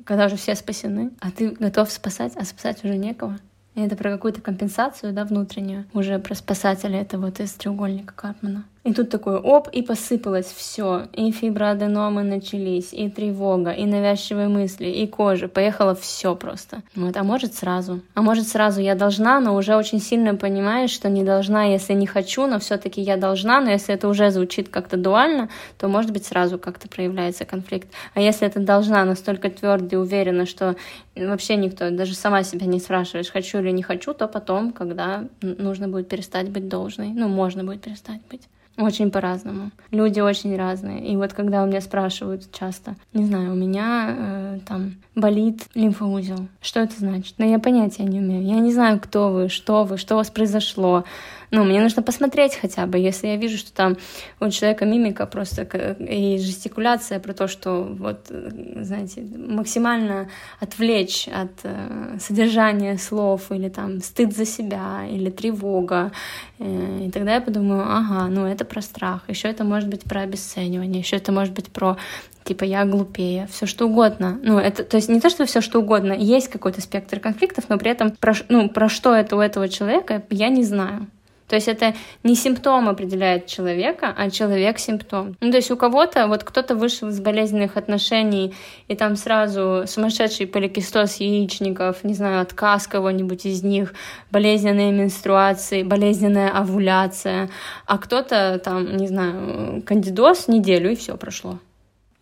когда уже все спасены, а ты готов спасать, а спасать уже некого. И это про какую-то компенсацию, да, внутреннюю, уже про спасателя это вот из треугольника Карпмана. И тут такой оп, и посыпалось все. И фиброаденомы начались, и тревога, и навязчивые мысли, и кожа. Поехало все просто. Вот, а может сразу. А может сразу я должна, но уже очень сильно понимаешь, что не должна, если не хочу, но все-таки я должна, но если это уже звучит как-то дуально, то может быть сразу как-то проявляется конфликт. А если это должна настолько твердо и уверена, что вообще никто, даже сама себя не спрашиваешь, хочу или не хочу, то потом, когда нужно будет перестать быть должной, ну, можно будет перестать быть. Очень по-разному. Люди очень разные. И вот когда у меня спрашивают часто, не знаю, у меня э, там болит лимфоузел. Что это значит? Но я понятия не умею. Я не знаю, кто вы, что вы, что у вас произошло. Ну, мне нужно посмотреть хотя бы. Если я вижу, что там у человека мимика просто и жестикуляция про то, что вот, знаете, максимально отвлечь от э, содержания слов или там стыд за себя или тревога. Э, и тогда я подумаю, ага, ну это про страх. Еще это может быть про обесценивание, еще это может быть про типа я глупее, все что угодно. Ну, это, то есть не то, что все что угодно, есть какой-то спектр конфликтов, но при этом про, ну, про что это у этого человека, я не знаю. То есть это не симптом определяет человека, а человек симптом. Ну, то есть у кого-то, вот кто-то вышел из болезненных отношений, и там сразу сумасшедший поликистоз яичников, не знаю, отказ кого-нибудь из них, болезненные менструации, болезненная овуляция, а кто-то там, не знаю, кандидоз неделю, и все прошло.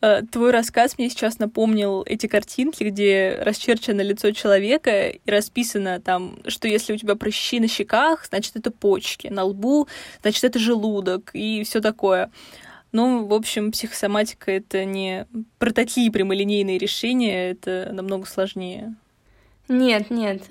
Э, твой рассказ мне сейчас напомнил эти картинки, где расчерчено лицо человека и расписано там, что если у тебя прыщи на щеках, значит, это почки, на лбу, значит, это желудок и все такое. Ну, в общем, психосоматика — это не про такие прямолинейные решения, это намного сложнее. Нет, нет.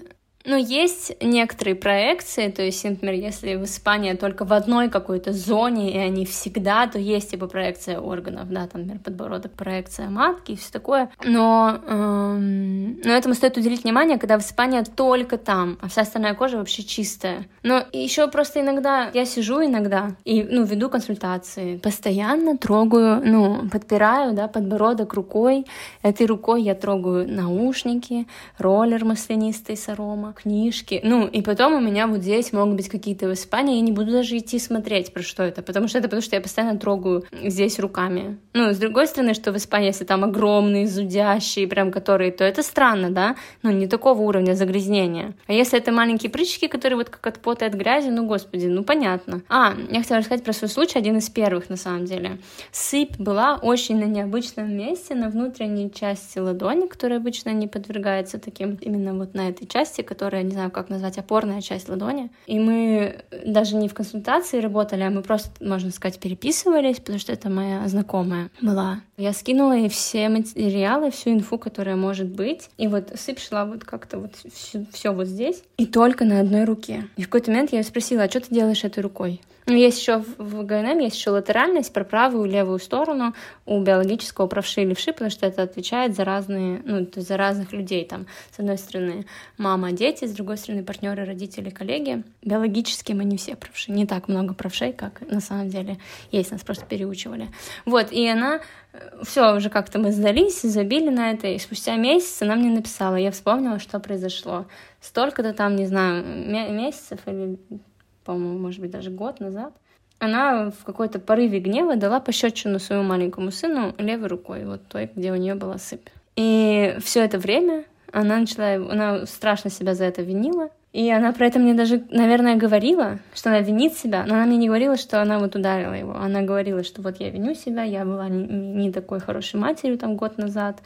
Ну, есть некоторые проекции, то есть, например, если в Испании только в одной какой-то зоне, и они всегда, то есть типа проекция органов, да, там, например, подбородок, проекция матки и все такое. Но, эм, но этому стоит уделить внимание, когда в Испании только там, а вся остальная кожа вообще чистая. Но еще просто иногда я сижу иногда и, ну, веду консультации, постоянно трогаю, ну, подпираю, да, подбородок рукой, этой рукой я трогаю наушники, роллер маслянистый с арома, книжки. Ну, и потом у меня вот здесь могут быть какие-то в Испании, я не буду даже идти смотреть, про что это, потому что это потому что я постоянно трогаю здесь руками. Ну, с другой стороны, что в Испании, если там огромные, зудящие, прям которые, то это странно, да? Ну, не такого уровня загрязнения. А если это маленькие прыщики, которые вот как от пота, от грязи, ну, господи, ну, понятно. А, я хотела рассказать про свой случай, один из первых, на самом деле. Сыпь была очень на необычном месте, на внутренней части ладони, которая обычно не подвергается таким, именно вот на этой части, которая которая, не знаю, как назвать, опорная часть ладони. И мы даже не в консультации работали, а мы просто, можно сказать, переписывались, потому что это моя знакомая была. Я скинула ей все материалы, всю инфу, которая может быть. И вот сыпь шла вот как-то вот все, все вот здесь. И только на одной руке. И в какой-то момент я ее спросила, а что ты делаешь этой рукой? Ну, есть еще в ГНМ есть еще латеральность про правую и левую сторону у биологического правши и левши, потому что это отвечает за разные, ну, то есть за разных людей. Там, с одной стороны, мама, дети, с другой стороны, партнеры, родители, коллеги. Биологически мы не все правши. Не так много правшей, как на самом деле есть, нас просто переучивали. Вот, и она э, все, уже как-то мы сдались, забили на это, и спустя месяц она мне написала, я вспомнила, что произошло. Столько-то там, не знаю, месяцев или по-моему, может быть, даже год назад, она в какой-то порыве гнева дала пощечину своему маленькому сыну левой рукой, вот той, где у нее была сыпь. И все это время она начала, она страшно себя за это винила, и она про это мне даже, наверное, говорила, что она винит себя, но она мне не говорила, что она вот ударила его. Она говорила, что вот я виню себя, я была не, такой хорошей матерью там год назад,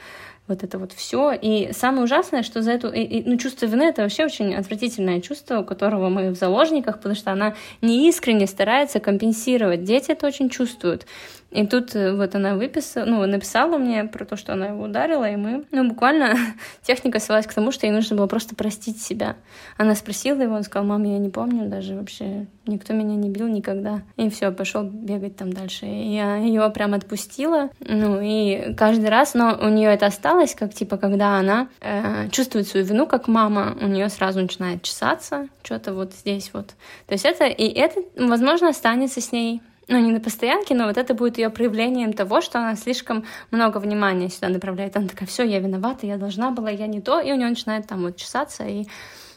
вот это вот все. И самое ужасное, что за эту, и, и, ну, чувство вины это вообще очень отвратительное чувство, у которого мы в заложниках, потому что она неискренне старается компенсировать. Дети это очень чувствуют. И тут э, вот она выписала, ну, написала мне про то, что она его ударила, и мы, ну, буквально (laughs) техника свелась к тому, что ей нужно было просто простить себя. Она спросила его, он сказал, мам, я не помню даже вообще, никто меня не бил никогда. И все, пошел бегать там дальше. И я ее прям отпустила, ну, и каждый раз, но у нее это осталось, как типа, когда она э, чувствует свою вину, как мама, у нее сразу начинает чесаться, что-то вот здесь вот. То есть это, и это, возможно, останется с ней ну, не на постоянке, но вот это будет ее проявлением того, что она слишком много внимания сюда направляет. Она такая, все, я виновата, я должна была, я не то, и у нее начинает там вот чесаться и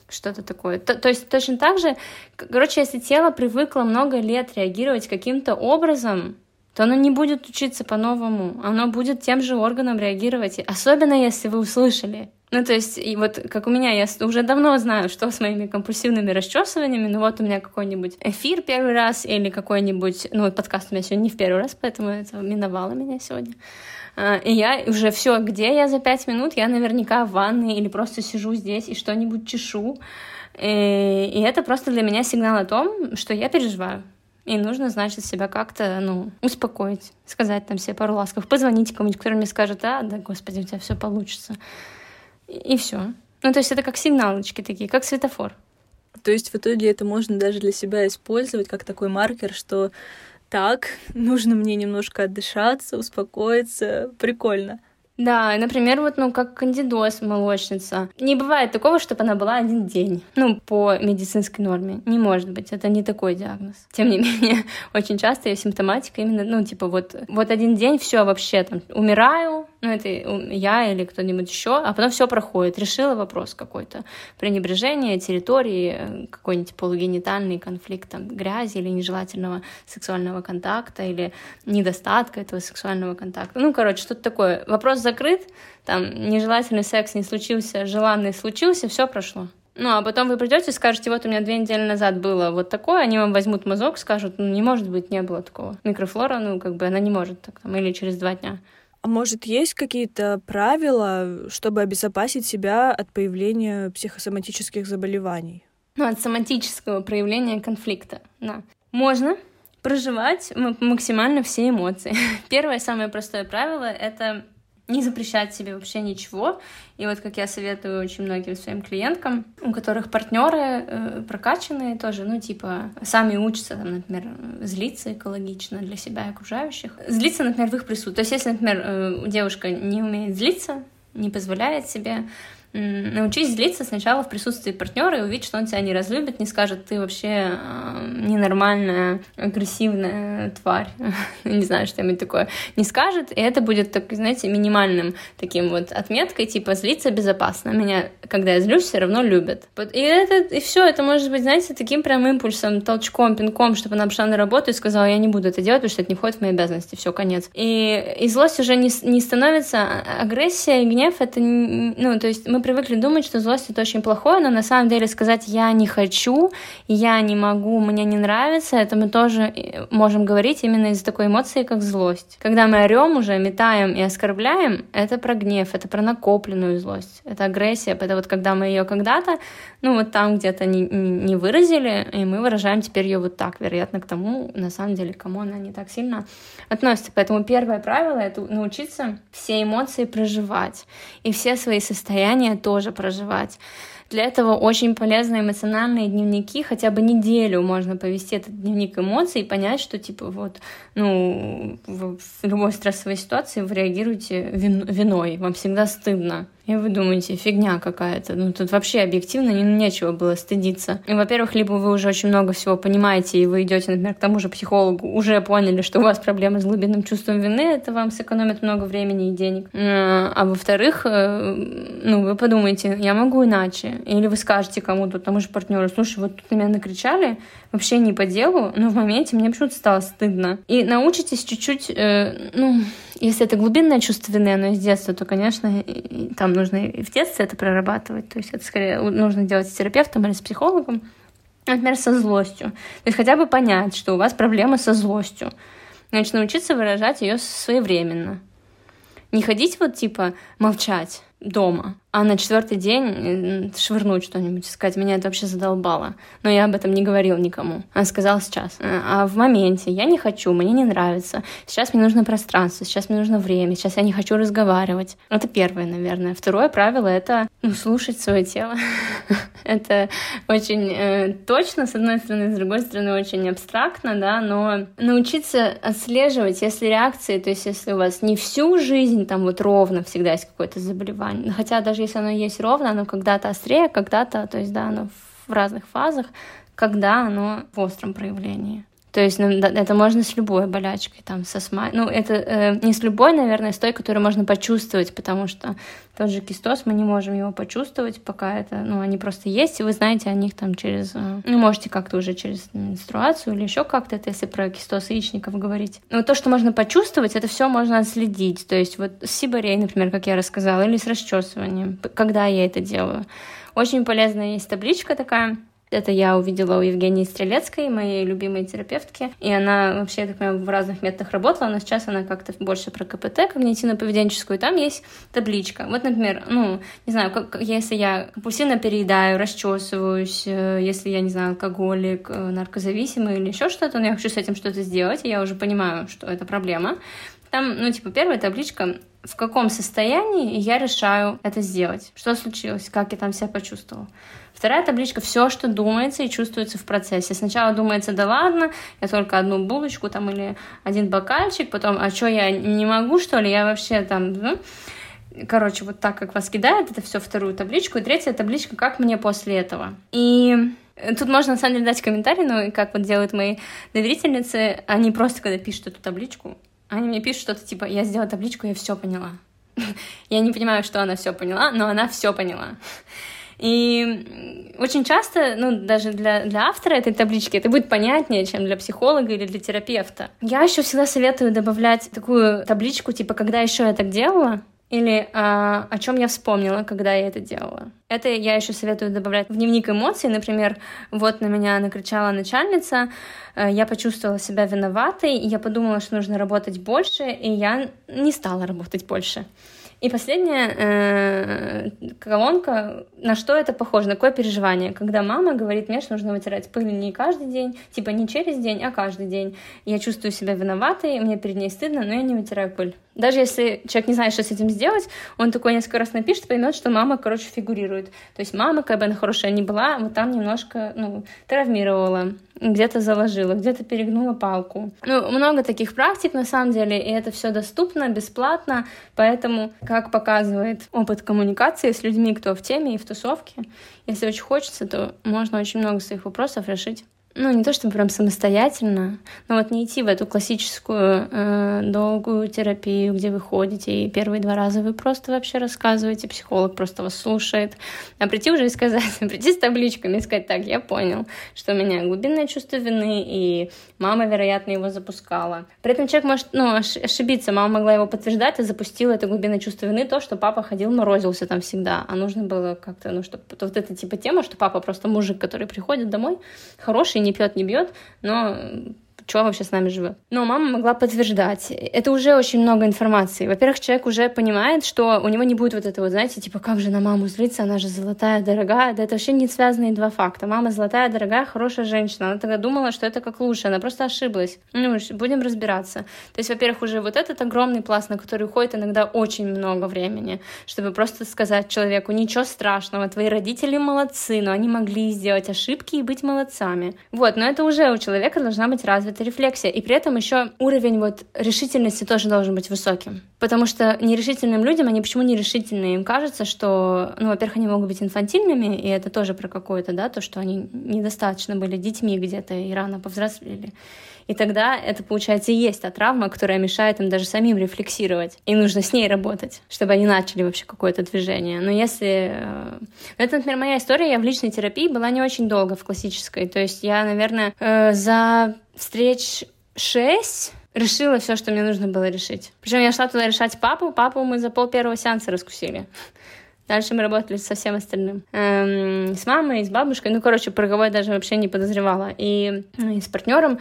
что-то такое. То, то есть точно так же, короче, если тело привыкло много лет реагировать каким-то образом, то оно не будет учиться по-новому, оно будет тем же органом реагировать, особенно если вы услышали ну, то есть, и вот как у меня, я уже давно знаю, что с моими компульсивными расчесываниями, ну вот у меня какой-нибудь эфир первый раз или какой-нибудь, ну подкаст у меня сегодня не в первый раз, поэтому это миновало меня сегодня. А, и я уже все, где я за пять минут, я наверняка в ванной или просто сижу здесь и что-нибудь чешу. И, и это просто для меня сигнал о том, что я переживаю. И нужно, значит, себя как-то, ну, успокоить, сказать там себе пару ласков, позвонить кому-нибудь, который мне скажет, а, да, господи, у тебя все получится и все. Ну, то есть это как сигналочки такие, как светофор. То есть в итоге это можно даже для себя использовать как такой маркер, что так, нужно мне немножко отдышаться, успокоиться, прикольно. Да, например, вот, ну, как кандидоз молочница. Не бывает такого, чтобы она была один день. Ну, по медицинской норме. Не может быть, это не такой диагноз. Тем не менее, (laughs) очень часто я симптоматика именно, ну, типа, вот, вот один день, все вообще, там, умираю, ну, это я или кто-нибудь еще, а потом все проходит, решила вопрос какой-то, пренебрежение территории, какой-нибудь полугенитальный конфликт, там, грязи или нежелательного сексуального контакта, или недостатка этого сексуального контакта. Ну, короче, что-то такое. Вопрос закрыт, там, нежелательный секс не случился, желанный случился, все прошло. Ну, а потом вы придете и скажете, вот у меня две недели назад было вот такое, они вам возьмут мазок, скажут, ну, не может быть, не было такого. Микрофлора, ну, как бы она не может так, там, или через два дня. А может, есть какие-то правила, чтобы обезопасить себя от появления психосоматических заболеваний? Ну, от соматического проявления конфликта, да. Можно проживать максимально все эмоции. (laughs) Первое, самое простое правило — это не запрещать себе вообще ничего. И вот как я советую очень многим своим клиенткам, у которых партнеры э, прокачанные тоже, ну, типа, сами учатся, там, например, злиться экологично для себя и окружающих. Злиться, например, в их присутствии. То есть, если, например, э, девушка не умеет злиться, не позволяет себе, научись злиться сначала в присутствии партнера и увидеть, что он тебя не разлюбит, не скажет, ты вообще э, ненормальная, агрессивная тварь, (laughs) не знаю, что-нибудь такое, не скажет, и это будет, так, знаете, минимальным таким вот отметкой, типа, злиться безопасно, меня, когда я злюсь, все равно любят. И это, и все, это может быть, знаете, таким прям импульсом, толчком, пинком, чтобы она пошла на работу и сказала, я не буду это делать, потому что это не входит в мои обязанности, все, конец. И, и злость уже не, не становится, а, агрессия и гнев, это, ну, то есть мы привыкли думать, что злость это очень плохое, но на самом деле сказать «я не хочу», «я не могу», «мне не нравится», это мы тоже э, можем говорить именно из такой эмоции, как злость. Когда мы орем уже, метаем и оскорбляем, это про гнев, это про накопленную злость, это агрессия, это вот когда мы ее когда-то, ну вот там где-то не, не выразили, и мы выражаем теперь ее вот так, вероятно, к тому, на самом деле, кому она не так сильно относится. Поэтому первое правило — это научиться все эмоции проживать и все свои состояния тоже проживать. Для этого очень полезны эмоциональные дневники, хотя бы неделю можно повести этот дневник эмоций и понять, что типа вот, ну, в любой стрессовой ситуации вы реагируете вин виной, вам всегда стыдно. И вы думаете, фигня какая-то. Ну, тут вообще объективно не, нечего было стыдиться. И, во-первых, либо вы уже очень много всего понимаете, и вы идете, например, к тому же психологу, уже поняли, что у вас проблемы с глубинным чувством вины, это вам сэкономит много времени и денег. А, во-вторых, э, ну, вы подумаете, я могу иначе. Или вы скажете кому-то, тому же партнеру, слушай, вот тут на меня накричали, вообще не по делу, но в моменте мне почему-то стало стыдно. И научитесь чуть-чуть, э, ну, если это глубинное чувство вины, оно из детства, то, конечно, там нужно и в детстве это прорабатывать. То есть это скорее нужно делать с терапевтом или с психологом. Например, со злостью. То есть хотя бы понять, что у вас проблема со злостью. Значит, научиться выражать ее своевременно. Не ходить вот типа молчать дома, а на четвертый день швырнуть что-нибудь, сказать, меня это вообще задолбало. Но я об этом не говорил никому. Она сказала сейчас. А в моменте я не хочу, мне не нравится. Сейчас мне нужно пространство, сейчас мне нужно время, сейчас я не хочу разговаривать. Это первое, наверное. Второе правило — это ну, слушать свое тело. (laughs) это очень э, точно, с одной стороны, с другой стороны, очень абстрактно, да, но научиться отслеживать, если реакции, то есть если у вас не всю жизнь там вот ровно всегда есть какое-то заболевание, хотя даже даже если оно есть ровно, оно когда-то острее, когда-то, то есть, да, оно в разных фазах, когда оно в остром проявлении. То есть ну, это можно с любой болячкой, там, со сма... Ну, это э, не с любой, наверное, с той, которую можно почувствовать, потому что тот же кистоз, мы не можем его почувствовать, пока это, ну, они просто есть, и вы знаете о них там через, э, ну, можете как-то уже через менструацию или еще как-то, это если про кистоз яичников говорить. Но то, что можно почувствовать, это все можно отследить. То есть вот с сибарей, например, как я рассказала, или с расчесыванием, когда я это делаю. Очень полезная есть табличка такая, это я увидела у Евгении Стрелецкой, моей любимой терапевтки. И она вообще, так понимаю, в разных методах работала, но сейчас она как-то больше про КПТ, когнитивно-поведенческую. Там есть табличка. Вот, например, ну, не знаю, как, если я компульсивно переедаю, расчесываюсь, э, если я, не знаю, алкоголик, э, наркозависимый или еще что-то, но я хочу с этим что-то сделать, и я уже понимаю, что это проблема. Там, ну, типа, первая табличка в каком состоянии я решаю это сделать. Что случилось, как я там себя почувствовала. Вторая табличка — все, что думается и чувствуется в процессе. Сначала думается, да ладно, я только одну булочку там или один бокальчик, потом, а что, я не могу, что ли, я вообще там... Ну? Короче, вот так, как вас кидает, это все вторую табличку. И третья табличка, как мне после этого. И Тут можно, на самом деле, дать комментарий, но как вот делают мои доверительницы, они просто, когда пишут эту табличку, они мне пишут что-то типа, я сделала табличку, я все поняла. (laughs) Я не понимаю, что она все поняла, но она все поняла. И очень часто, ну, даже для, для автора этой таблички это будет понятнее, чем для психолога или для терапевта. Я еще всегда советую добавлять такую табличку, типа, когда еще я так делала, или а, о чем я вспомнила, когда я это делала. Это я еще советую добавлять в дневник эмоций. Например, вот на меня накричала начальница, э, я почувствовала себя виноватой, я подумала, что нужно работать больше, и я не стала работать больше. И последняя э, колонка, на что это похоже, на какое переживание, когда мама говорит мне, что нужно вытирать пыль не каждый день, типа не через день, а каждый день. Я чувствую себя виноватой, мне перед ней стыдно, но я не вытираю пыль. Даже если человек не знает, что с этим сделать, он такой несколько раз напишет, поймет, что мама, короче, фигурирует. То есть мама, как бы она хорошая не была, вот там немножко, ну, травмировала, где-то заложила, где-то перегнула палку. Ну, много таких практик, на самом деле, и это все доступно, бесплатно, поэтому, как показывает опыт коммуникации с людьми, кто в теме и в тусовке, если очень хочется, то можно очень много своих вопросов решить ну, не то чтобы прям самостоятельно, но вот не идти в эту классическую э, долгую терапию, где вы ходите, и первые два раза вы просто вообще рассказываете, психолог просто вас слушает, а прийти уже и сказать, (laughs) прийти с табличками и сказать, так, я понял, что у меня глубинное чувство вины, и мама, вероятно, его запускала. При этом человек может, ну, ошибиться, мама могла его подтверждать, и запустила это глубинное чувство вины, то, что папа ходил, морозился там всегда, а нужно было как-то, ну, чтобы вот эта типа тема, что папа просто мужик, который приходит домой, хороший, не пьет, не бьет, но что вообще с нами живет. Но мама могла подтверждать. Это уже очень много информации. Во-первых, человек уже понимает, что у него не будет вот этого, знаете, типа, как же на маму злиться, она же золотая, дорогая. Да это вообще не связанные два факта. Мама золотая, дорогая, хорошая женщина. Она тогда думала, что это как лучше, она просто ошиблась. Ну, будем разбираться. То есть, во-первых, уже вот этот огромный пласт, на который уходит иногда очень много времени, чтобы просто сказать человеку, ничего страшного, твои родители молодцы, но они могли сделать ошибки и быть молодцами. Вот, но это уже у человека должна быть развита это рефлексия. И при этом еще уровень вот решительности тоже должен быть высоким. Потому что нерешительным людям, они почему нерешительные? Им кажется, что, ну, во-первых, они могут быть инфантильными, и это тоже про какое-то, да, то, что они недостаточно были детьми где-то и рано повзрослели. И тогда это, получается, и есть та травма, которая мешает им даже самим рефлексировать. И нужно с ней работать, чтобы они начали вообще какое-то движение. Но если... Э, это, например, моя история. Я в личной терапии была не очень долго в классической. То есть я, наверное, э, за встреч шесть решила все, что мне нужно было решить. Причем я шла туда решать папу. Папу мы за пол первого сеанса раскусили. Дальше мы работали со всем остальным. Эм, с мамой, с бабушкой. Ну, короче, про кого я даже вообще не подозревала. И, ну, и с партнером.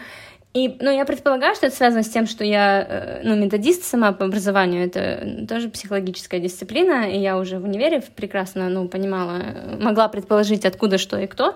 И, ну, я предполагаю, что это связано с тем, что я, э, ну, методист сама по образованию, это тоже психологическая дисциплина, и я уже в универе прекрасно, ну, понимала, могла предположить, откуда что и кто.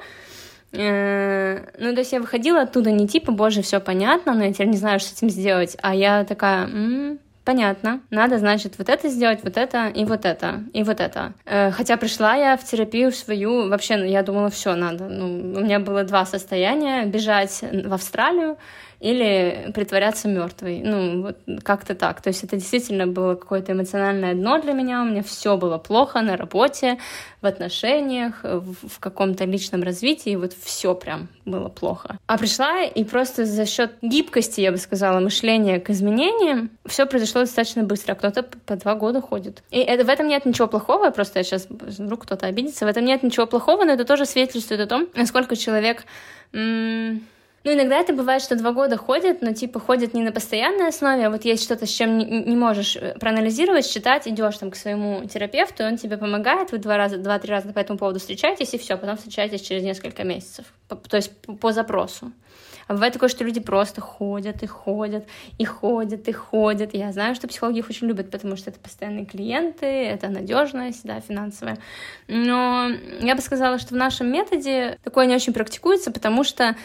Э, ну, то есть я выходила оттуда не типа, боже, все понятно, но я теперь не знаю, что с этим сделать, а я такая, м-м, понятно, надо, значит, вот это сделать, вот это и вот это, и вот это. Э, хотя пришла я в терапию свою, вообще, ну, я думала, все надо. Ну, у меня было два состояния, бежать в Австралию или притворяться мертвой. Ну, вот как-то так. То есть это действительно было какое-то эмоциональное дно для меня. У меня все было плохо на работе, в отношениях, в, в каком-то личном развитии. Вот все прям было плохо. А пришла и просто за счет гибкости, я бы сказала, мышления к изменениям, все произошло достаточно быстро. Кто-то по два года ходит. И это, в этом нет ничего плохого. Просто я сейчас вдруг кто-то обидится. В этом нет ничего плохого, но это тоже свидетельствует о том, насколько человек м- ну, иногда это бывает, что два года ходят, но типа ходят не на постоянной основе, а вот есть что-то, с чем не, не можешь э, проанализировать, считать, идешь там к своему терапевту, и он тебе помогает, вы два раза, два-три раза по этому поводу встречаетесь, и все, потом встречаетесь через несколько месяцев, по, то есть по, по запросу. А бывает такое, что люди просто ходят и ходят, и ходят, и ходят. Я знаю, что психологи их очень любят, потому что это постоянные клиенты, это надежность, да, финансовая. Но я бы сказала, что в нашем методе такое не очень практикуется, потому что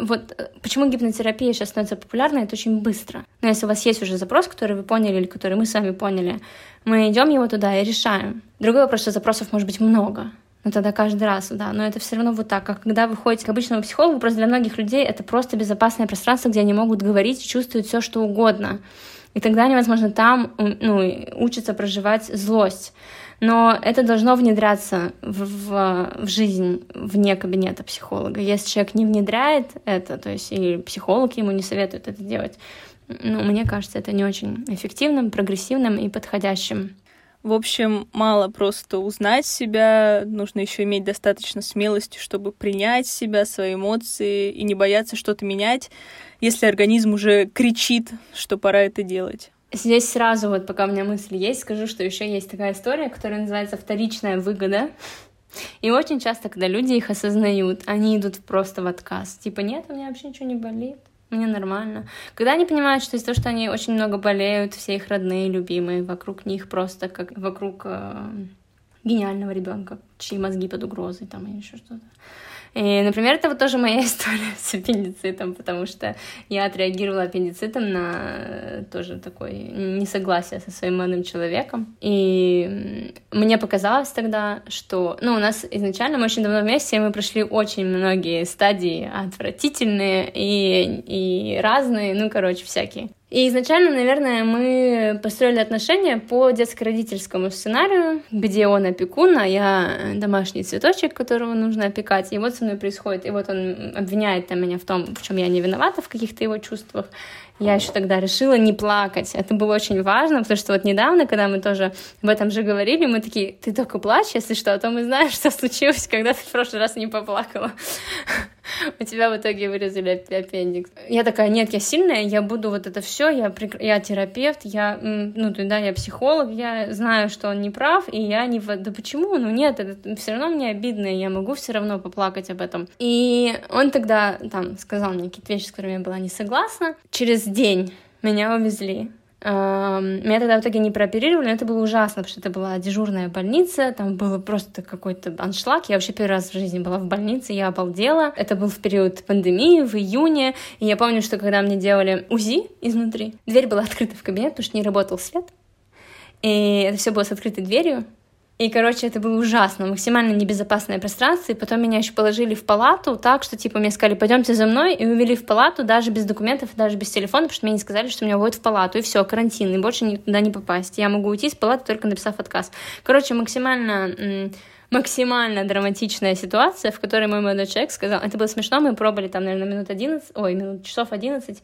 вот э, почему гипнотерапия сейчас становится популярной, это очень быстро. Но если у вас есть уже запрос, который вы поняли или который мы сами поняли, мы идем его туда и решаем. Другой вопрос, что запросов может быть много. Но тогда каждый раз, да. Но это все равно вот так. Как когда вы ходите к обычному психологу, просто для многих людей это просто безопасное пространство, где они могут говорить и чувствовать все, что угодно. И тогда они, возможно, там ну, учатся проживать злость но это должно внедряться в, в, в жизнь вне кабинета психолога. Если человек не внедряет это, то есть и психолог ему не советует это делать, ну, мне кажется, это не очень эффективным, прогрессивным и подходящим. В общем, мало просто узнать себя, нужно еще иметь достаточно смелости, чтобы принять себя, свои эмоции и не бояться что-то менять, если организм уже кричит, что пора это делать. Здесь сразу, вот пока у меня мысль есть, скажу, что еще есть такая история, которая называется вторичная выгода. И очень часто, когда люди их осознают, они идут просто в отказ. Типа, нет, у меня вообще ничего не болит мне нормально. Когда они понимают, что из-за того, что они очень много болеют, все их родные, любимые, вокруг них просто как вокруг э, гениального ребенка, чьи мозги под угрозой там или еще что-то. И, например, это вот тоже моя (laughs) история с аппендицитом, потому что я отреагировала аппендицитом на э, тоже такое несогласие со своим молодым человеком. И мне показалось тогда, что... Ну, у нас изначально мы очень давно вместе, и мы прошли очень многие стадии отвратительные и, и разные, ну, короче, всякие. И изначально, наверное, мы построили отношения по детско-родительскому сценарию, где он опекун, а я домашний цветочек, которого нужно опекать. И вот со мной происходит, и вот он обвиняет там, меня в том, в чем я не виновата, в каких-то его чувствах. Я еще тогда решила не плакать. Это было очень важно, потому что вот недавно, когда мы тоже об этом же говорили, мы такие, ты только плачь, если что, а то мы знаем, (laughs) что случилось, когда ты в прошлый раз не поплакала. (laughs) У тебя в итоге вырезали аппендикс. Я такая, нет, я сильная, я буду вот это все, я, я терапевт, я, ну, да, я психолог, я знаю, что он не прав, и я не... Да почему? Ну, нет, это все равно мне обидно, я могу все равно поплакать об этом. И он тогда там сказал мне какие-то вещи, с которыми я была не согласна. Через день меня увезли меня тогда в итоге не прооперировали, но это было ужасно, потому что это была дежурная больница, там был просто какой-то аншлаг. Я вообще первый раз в жизни была в больнице, я обалдела. Это был в период пандемии, в июне, и я помню, что когда мне делали УЗИ изнутри, дверь была открыта в кабинет, потому что не работал свет, и это все было с открытой дверью, и, короче, это было ужасно, максимально небезопасное пространство. И потом меня еще положили в палату так, что, типа, мне сказали, пойдемте за мной, и увели в палату даже без документов, даже без телефона, потому что мне не сказали, что меня вводят в палату, и все, карантин, и больше никуда не попасть. Я могу уйти из палаты, только написав отказ. Короче, максимально максимально драматичная ситуация, в которой мой молодой человек сказал, это было смешно, мы пробовали там, наверное, минут 11, ой, минут часов 11,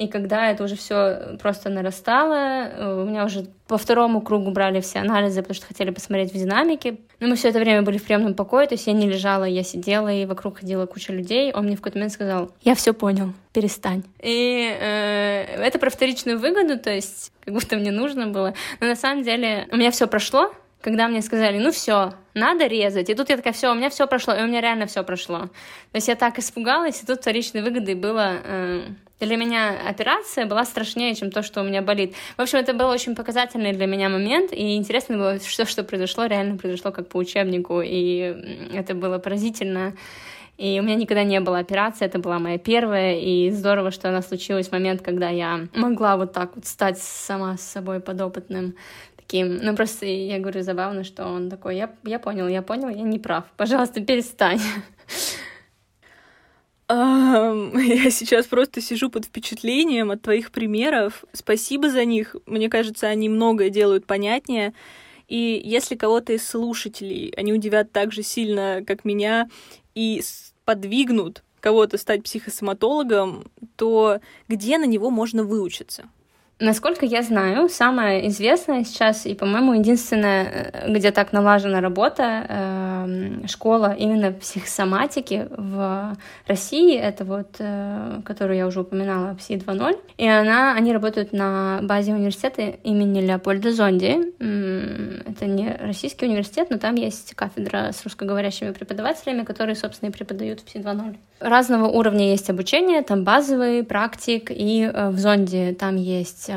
и когда это уже все просто нарастало, э, у меня уже по второму кругу брали все анализы, потому что хотели посмотреть в динамике. Но мы все это время были в приемном покое, то есть я не лежала, я сидела, и вокруг ходила куча людей. Он мне в какой-то момент сказал, я все понял, перестань. И э, это про вторичную выгоду, то есть как будто мне нужно было. Но на самом деле у меня все прошло, когда мне сказали, ну все, надо резать. И тут я такая, все, у меня все прошло, и у меня реально все прошло. То есть я так испугалась, и тут вторичной выгодой было э, для меня операция была страшнее, чем то, что у меня болит. В общем, это был очень показательный для меня момент, и интересно было, что, что произошло, реально произошло как по учебнику, и это было поразительно. И у меня никогда не было операции, это была моя первая, и здорово, что она случилась в момент, когда я могла вот так вот стать сама с собой подопытным таким. Ну, просто я говорю, забавно, что он такой, я, я понял, я понял, я не прав, пожалуйста, перестань. (laughs) Я сейчас просто сижу под впечатлением от твоих примеров. Спасибо за них. Мне кажется, они многое делают понятнее. И если кого-то из слушателей они удивят так же сильно, как меня, и подвигнут кого-то стать психосоматологом, то где на него можно выучиться? Насколько я знаю, самое известное сейчас и, по-моему, единственная, э, где так налажена работа, э, школа именно психосоматики в России, это вот, э, которую я уже упоминала, ПСИ 2.0, и она, они работают на базе университета имени Леопольда Зонди. Это не российский университет, но там есть кафедра с русскоговорящими преподавателями, которые, собственно, и преподают ПСИ 2.0. Разного уровня есть обучение, там базовый, практик, и э, в Зонде там есть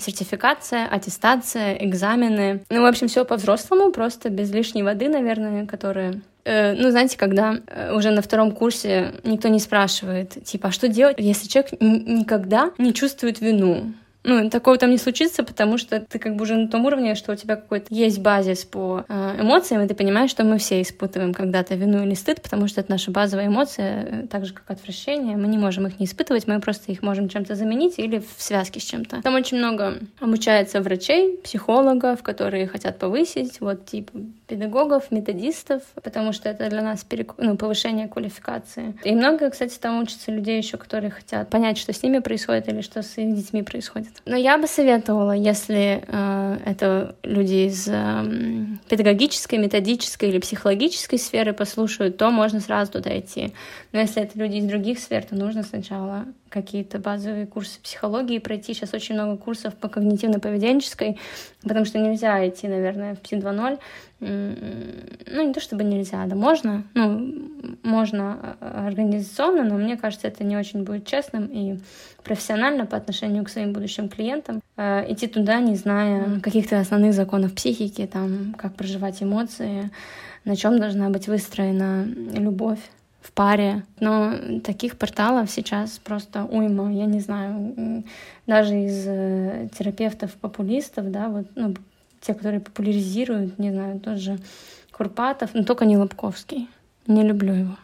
сертификация, аттестация, экзамены. Ну, в общем, все по-взрослому, просто без лишней воды, наверное, которые э, ну, знаете, когда э, уже на втором курсе никто не спрашивает, типа, а что делать, если человек никогда не чувствует вину? Ну, такого там не случится, потому что ты как бы уже на том уровне, что у тебя какой-то есть базис по э, эмоциям, и ты понимаешь, что мы все испытываем когда-то вину или стыд, потому что это наша базовая эмоция, э, так же, как отвращение. Мы не можем их не испытывать, мы просто их можем чем-то заменить или в связке с чем-то. Там очень много обучается врачей, психологов, которые хотят повысить, вот, типа, педагогов, методистов, потому что это для нас перек... ну, повышение квалификации. И много, кстати, там учатся людей еще, которые хотят понять, что с ними происходит или что с их детьми происходит. Но я бы советовала, если э, это люди из э, педагогической, методической или психологической сферы послушают, то можно сразу туда идти. Но если это люди из других сфер, то нужно сначала какие-то базовые курсы психологии пройти. Сейчас очень много курсов по когнитивно-поведенческой, потому что нельзя идти, наверное, в ПСИ 2.0. Ну, не то чтобы нельзя, да можно. Ну, можно а, организационно, но мне кажется, это не очень будет честным и профессионально по отношению к своим будущим клиентам. Э, идти туда, не зная каких-то основных законов психики, там, как проживать эмоции, на чем должна быть выстроена любовь в паре. Но таких порталов сейчас просто уйма. Я не знаю, даже из э, терапевтов-популистов, да, вот, ну, те, которые популяризируют, не знаю, тот же Курпатов, но только не Лобковский. Не люблю его.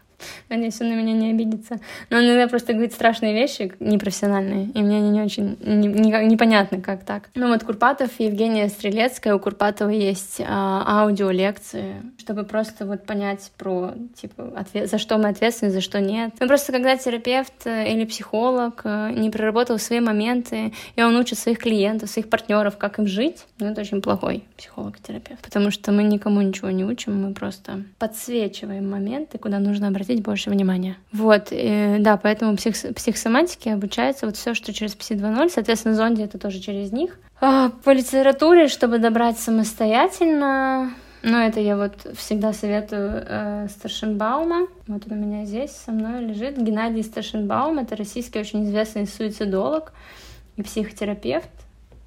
Надеюсь, он на меня не обидится. Но он иногда просто говорит страшные вещи, непрофессиональные, и мне они не очень не, не, непонятно, как так. Ну вот Курпатов, Евгения Стрелецкая, у Курпатова есть а, аудиолекции, чтобы просто вот понять про, типа, ответ, за что мы ответственны, за что нет. Ну просто когда терапевт э, или психолог э, не проработал свои моменты, и он учит своих клиентов, своих партнеров, как им жить, ну это очень плохой психолог-терапевт, потому что мы никому ничего не учим, мы просто подсвечиваем моменты, куда нужно обратить обратить больше внимания. Вот, и, да, поэтому псих, психосоматике обучается вот все, что через PSI 2.0, соответственно, зонди это тоже через них. А, по литературе, чтобы добрать самостоятельно, ну, это я вот всегда советую э, Старшенбаума. Вот он у меня здесь со мной лежит. Геннадий Старшенбаум. Это российский очень известный суицидолог и психотерапевт.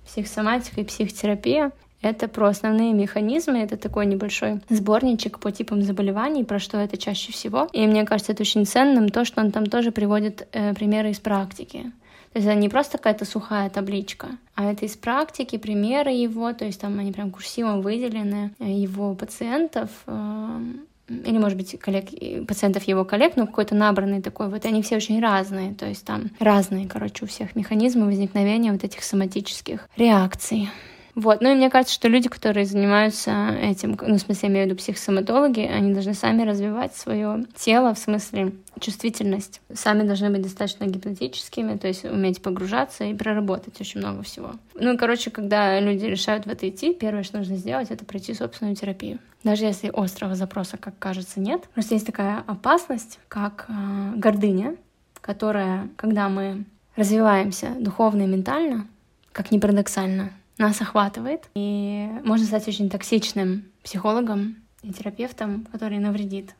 Психосоматика и психотерапия. Это про основные механизмы, это такой небольшой сборничек по типам заболеваний, про что это чаще всего. И мне кажется, это очень ценным, то, что он там тоже приводит э, примеры из практики. То есть это не просто какая-то сухая табличка, а это из практики, примеры его, то есть там они прям курсивом выделены, э, его пациентов, э, или, может быть, коллег, пациентов его коллег, но какой-то набранный такой, вот они все очень разные, то есть там разные, короче, у всех механизмы возникновения вот этих соматических реакций. Вот. Ну и мне кажется, что люди, которые занимаются этим, ну, в смысле, я имею в виду психосоматологи, они должны сами развивать свое тело, в смысле чувствительность. Сами должны быть достаточно гипнотическими, то есть уметь погружаться и проработать очень много всего. Ну и, короче, когда люди решают в это идти, первое, что нужно сделать, это пройти собственную терапию. Даже если острого запроса, как кажется, нет. Просто есть такая опасность, как э, гордыня, которая, когда мы развиваемся духовно и ментально, как ни парадоксально, нас охватывает. И можно стать очень токсичным психологом и терапевтом, который навредит,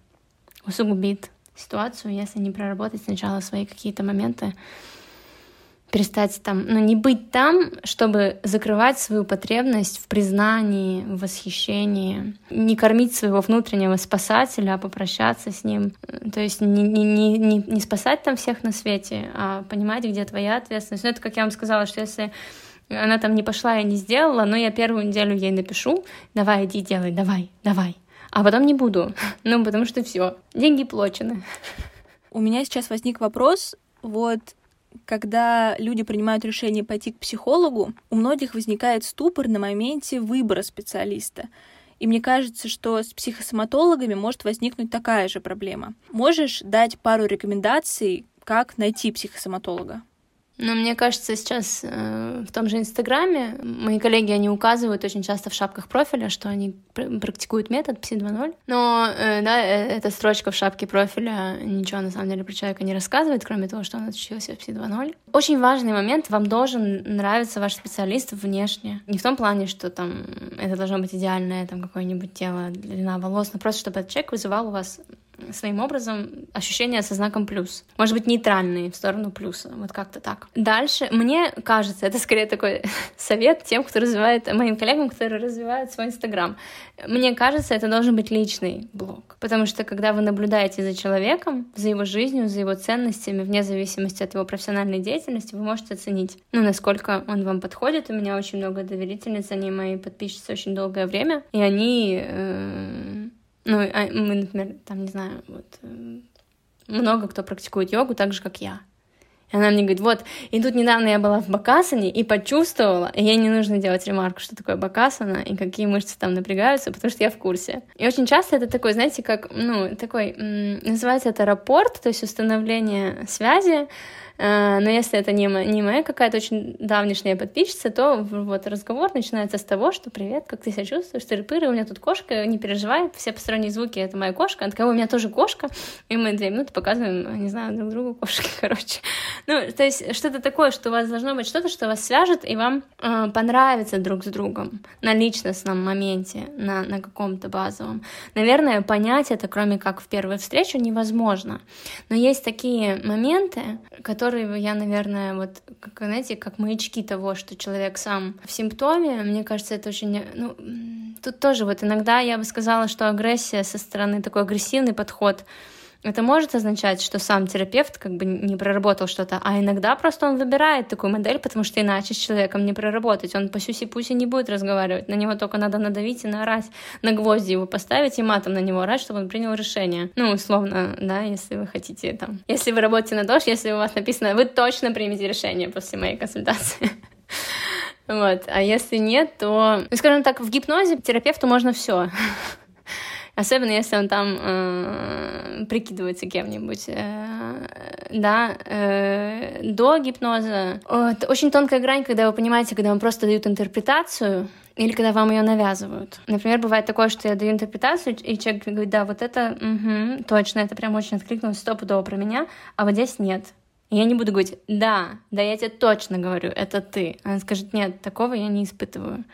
усугубит ситуацию, если не проработать сначала свои какие-то моменты, перестать там, ну не быть там, чтобы закрывать свою потребность в признании, в восхищении, не кормить своего внутреннего спасателя, а попрощаться с ним. То есть не, не, не, не, не спасать там всех на свете, а понимать, где твоя ответственность. Ну, это, как я вам сказала, что если она там не пошла и не сделала, но я первую неделю ей напишу, давай, иди делай, давай, давай. А потом не буду, (laughs) ну, потому что все, деньги плачены. У меня сейчас возник вопрос, вот когда люди принимают решение пойти к психологу, у многих возникает ступор на моменте выбора специалиста. И мне кажется, что с психосоматологами может возникнуть такая же проблема. Можешь дать пару рекомендаций, как найти психосоматолога? Но мне кажется, сейчас э, в том же Инстаграме мои коллеги, они указывают очень часто в шапках профиля, что они пр практикуют метод PSI 2.0. Но, э, да, э, эта строчка в шапке профиля ничего, на самом деле, про человека не рассказывает, кроме того, что он отучился в PSI 2.0. Очень важный момент, вам должен нравиться ваш специалист внешне. Не в том плане, что там это должно быть идеальное, там, какое-нибудь тело, длина волос, но просто, чтобы этот человек вызывал у вас своим образом ощущения со знаком плюс. Может быть, нейтральные в сторону плюса. Вот как-то так. Дальше, мне кажется, это скорее такой (laughs) совет тем, кто развивает, моим коллегам, которые развивают свой Инстаграм. Мне кажется, это должен быть личный блог. Потому что, когда вы наблюдаете за человеком, за его жизнью, за его ценностями, вне зависимости от его профессиональной деятельности, вы можете оценить, ну, насколько он вам подходит. У меня очень много доверительниц, они мои подписчицы очень долгое время, и они э ну, а мы, например, там, не знаю, вот, э, много кто практикует йогу так же, как я. И она мне говорит, вот, и тут недавно я была в Бакасане и почувствовала, и ей не нужно делать ремарку, что такое Бакасана и какие мышцы там напрягаются, потому что я в курсе. И очень часто это такой, знаете, как, ну, такой, называется это рапорт, то есть установление связи, но если это не, не моя какая-то очень давнишняя подписчица, то вот разговор начинается с того, что «Привет, как ты себя чувствуешь? Тыры-пыры, у меня тут кошка, не переживай, все посторонние звуки — это моя кошка». Она такая «У меня тоже кошка». И мы две минуты показываем, не знаю, друг другу кошки, (laughs) короче. Ну, то есть что-то такое, что у вас должно быть что-то, что вас свяжет, и вам э, понравится друг с другом на личностном моменте, на, на каком-то базовом. Наверное, понять это, кроме как в первую встречу, невозможно. Но есть такие моменты, которые которые я, наверное, вот, как, знаете, как маячки того, что человек сам в симптоме, мне кажется, это очень, ну, тут тоже вот иногда я бы сказала, что агрессия со стороны, такой агрессивный подход, это может означать, что сам терапевт как бы не проработал что-то, а иногда просто он выбирает такую модель, потому что иначе с человеком не проработать. Он по сюси-пуси не будет разговаривать, на него только надо надавить и наорать, на гвозди его поставить и матом на него орать, чтобы он принял решение. Ну, условно, да, если вы хотите там. Если вы работаете на ДОЖ, если у вас написано, вы точно примете решение после моей консультации. (laughs) Вот. А если нет, то, ну, скажем так, в гипнозе терапевту можно все. Особенно если он там э, прикидывается кем-нибудь. Э, да, э, до гипноза. Это очень тонкая грань, когда вы понимаете, когда вам просто дают интерпретацию, или когда вам ее навязывают. Например, бывает такое, что я даю интерпретацию, и человек говорит, да, вот это, угу, точно, это прям очень откликнулось стопудово про меня, а вот здесь нет. И я не буду говорить, да, да, я тебе точно говорю, это ты. Она скажет, нет, такого я не испытываю.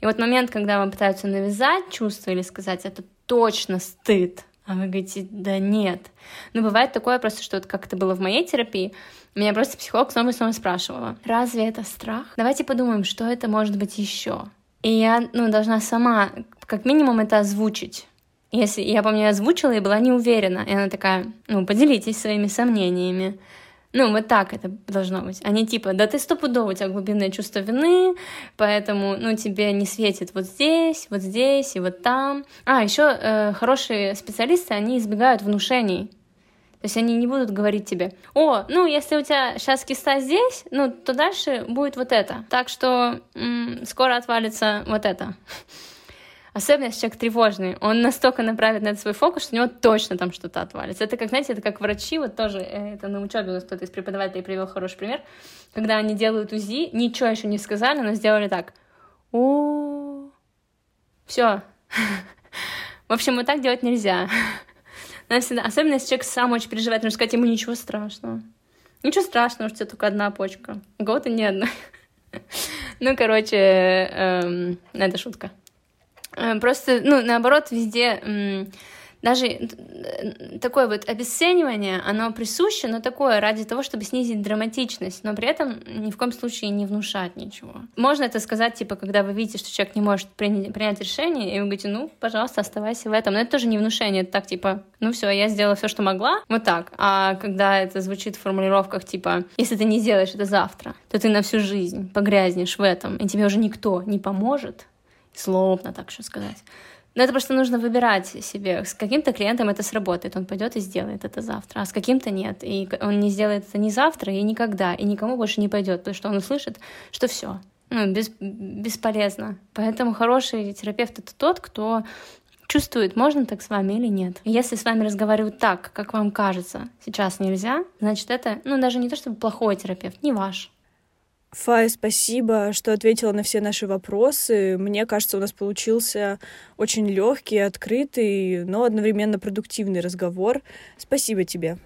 И вот момент, когда вам пытаются навязать чувство или сказать, это точно стыд, а вы говорите, да нет. Но бывает такое просто, что вот как это было в моей терапии, меня просто психолог снова и снова спрашивала, разве это страх? Давайте подумаем, что это может быть еще. И я ну, должна сама как минимум это озвучить. Если я помню, я озвучила и была не уверена. И она такая, ну, поделитесь своими сомнениями. Ну, вот так это должно быть. Они типа, да ты стопудово, у тебя глубинное чувство вины, поэтому, ну, тебе не светит вот здесь, вот здесь и вот там. А, еще э, хорошие специалисты, они избегают внушений. То есть они не будут говорить тебе, о, ну, если у тебя сейчас киста здесь, ну, то дальше будет вот это. Так что м- скоро отвалится вот это. Особенно если человек тревожный, он настолько направит на это свой фокус, что у него точно там что-то отвалится. Это как, знаете, это как врачи, вот тоже, э, это на учебе у нас кто-то из преподавателей привел хороший пример, когда они делают УЗИ, ничего еще не сказали, но сделали так. О, все. В общем, вот так делать нельзя. Особенно если человек сам очень переживает, нужно сказать ему ничего страшного. Ничего страшного, что у тебя только одна почка. У кого-то не одна. Ну, короче, эм, это шутка. Э, просто, ну, наоборот, везде даже э, такое вот обесценивание, оно присуще, но такое ради того, чтобы снизить драматичность, но при этом ни в коем случае не внушать ничего. Можно это сказать, типа, когда вы видите, что человек не может принять, принять решение, и вы говорите, ну, пожалуйста, оставайся в этом. Но это тоже не внушение, это так, типа, ну все, я сделала все, что могла, вот так. А когда это звучит в формулировках, типа, если ты не сделаешь это завтра, то ты на всю жизнь погрязнешь в этом, и тебе уже никто не поможет, злобно так что сказать. Но это просто нужно выбирать себе. С каким-то клиентом это сработает, он пойдет и сделает это завтра, а с каким-то нет. И он не сделает это ни завтра, и никогда, и никому больше не пойдет, потому что он услышит, что все, ну, без, бесполезно. Поэтому хороший терапевт это тот, кто чувствует, можно так с вами или нет. Если с вами разговаривают так, как вам кажется, сейчас нельзя, значит это, ну, даже не то чтобы плохой терапевт, не ваш. Фая, спасибо, что ответила на все наши вопросы. Мне кажется, у нас получился очень легкий, открытый, но одновременно продуктивный разговор. Спасибо тебе.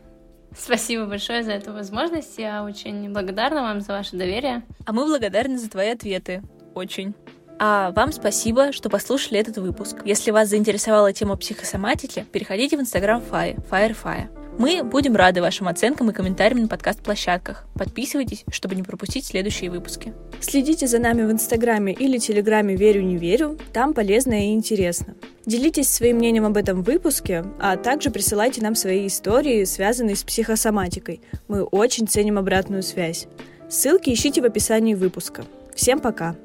Спасибо большое за эту возможность. Я очень благодарна вам за ваше доверие. А мы благодарны за твои ответы. Очень. А вам спасибо, что послушали этот выпуск. Если вас заинтересовала тема психосоматики, переходите в инстаграм Фаи, FireFire. Мы будем рады вашим оценкам и комментариям на подкаст-площадках. Подписывайтесь, чтобы не пропустить следующие выпуски. Следите за нами в Инстаграме или Телеграме «Верю, не верю», там полезно и интересно. Делитесь своим мнением об этом выпуске, а также присылайте нам свои истории, связанные с психосоматикой. Мы очень ценим обратную связь. Ссылки ищите в описании выпуска. Всем пока!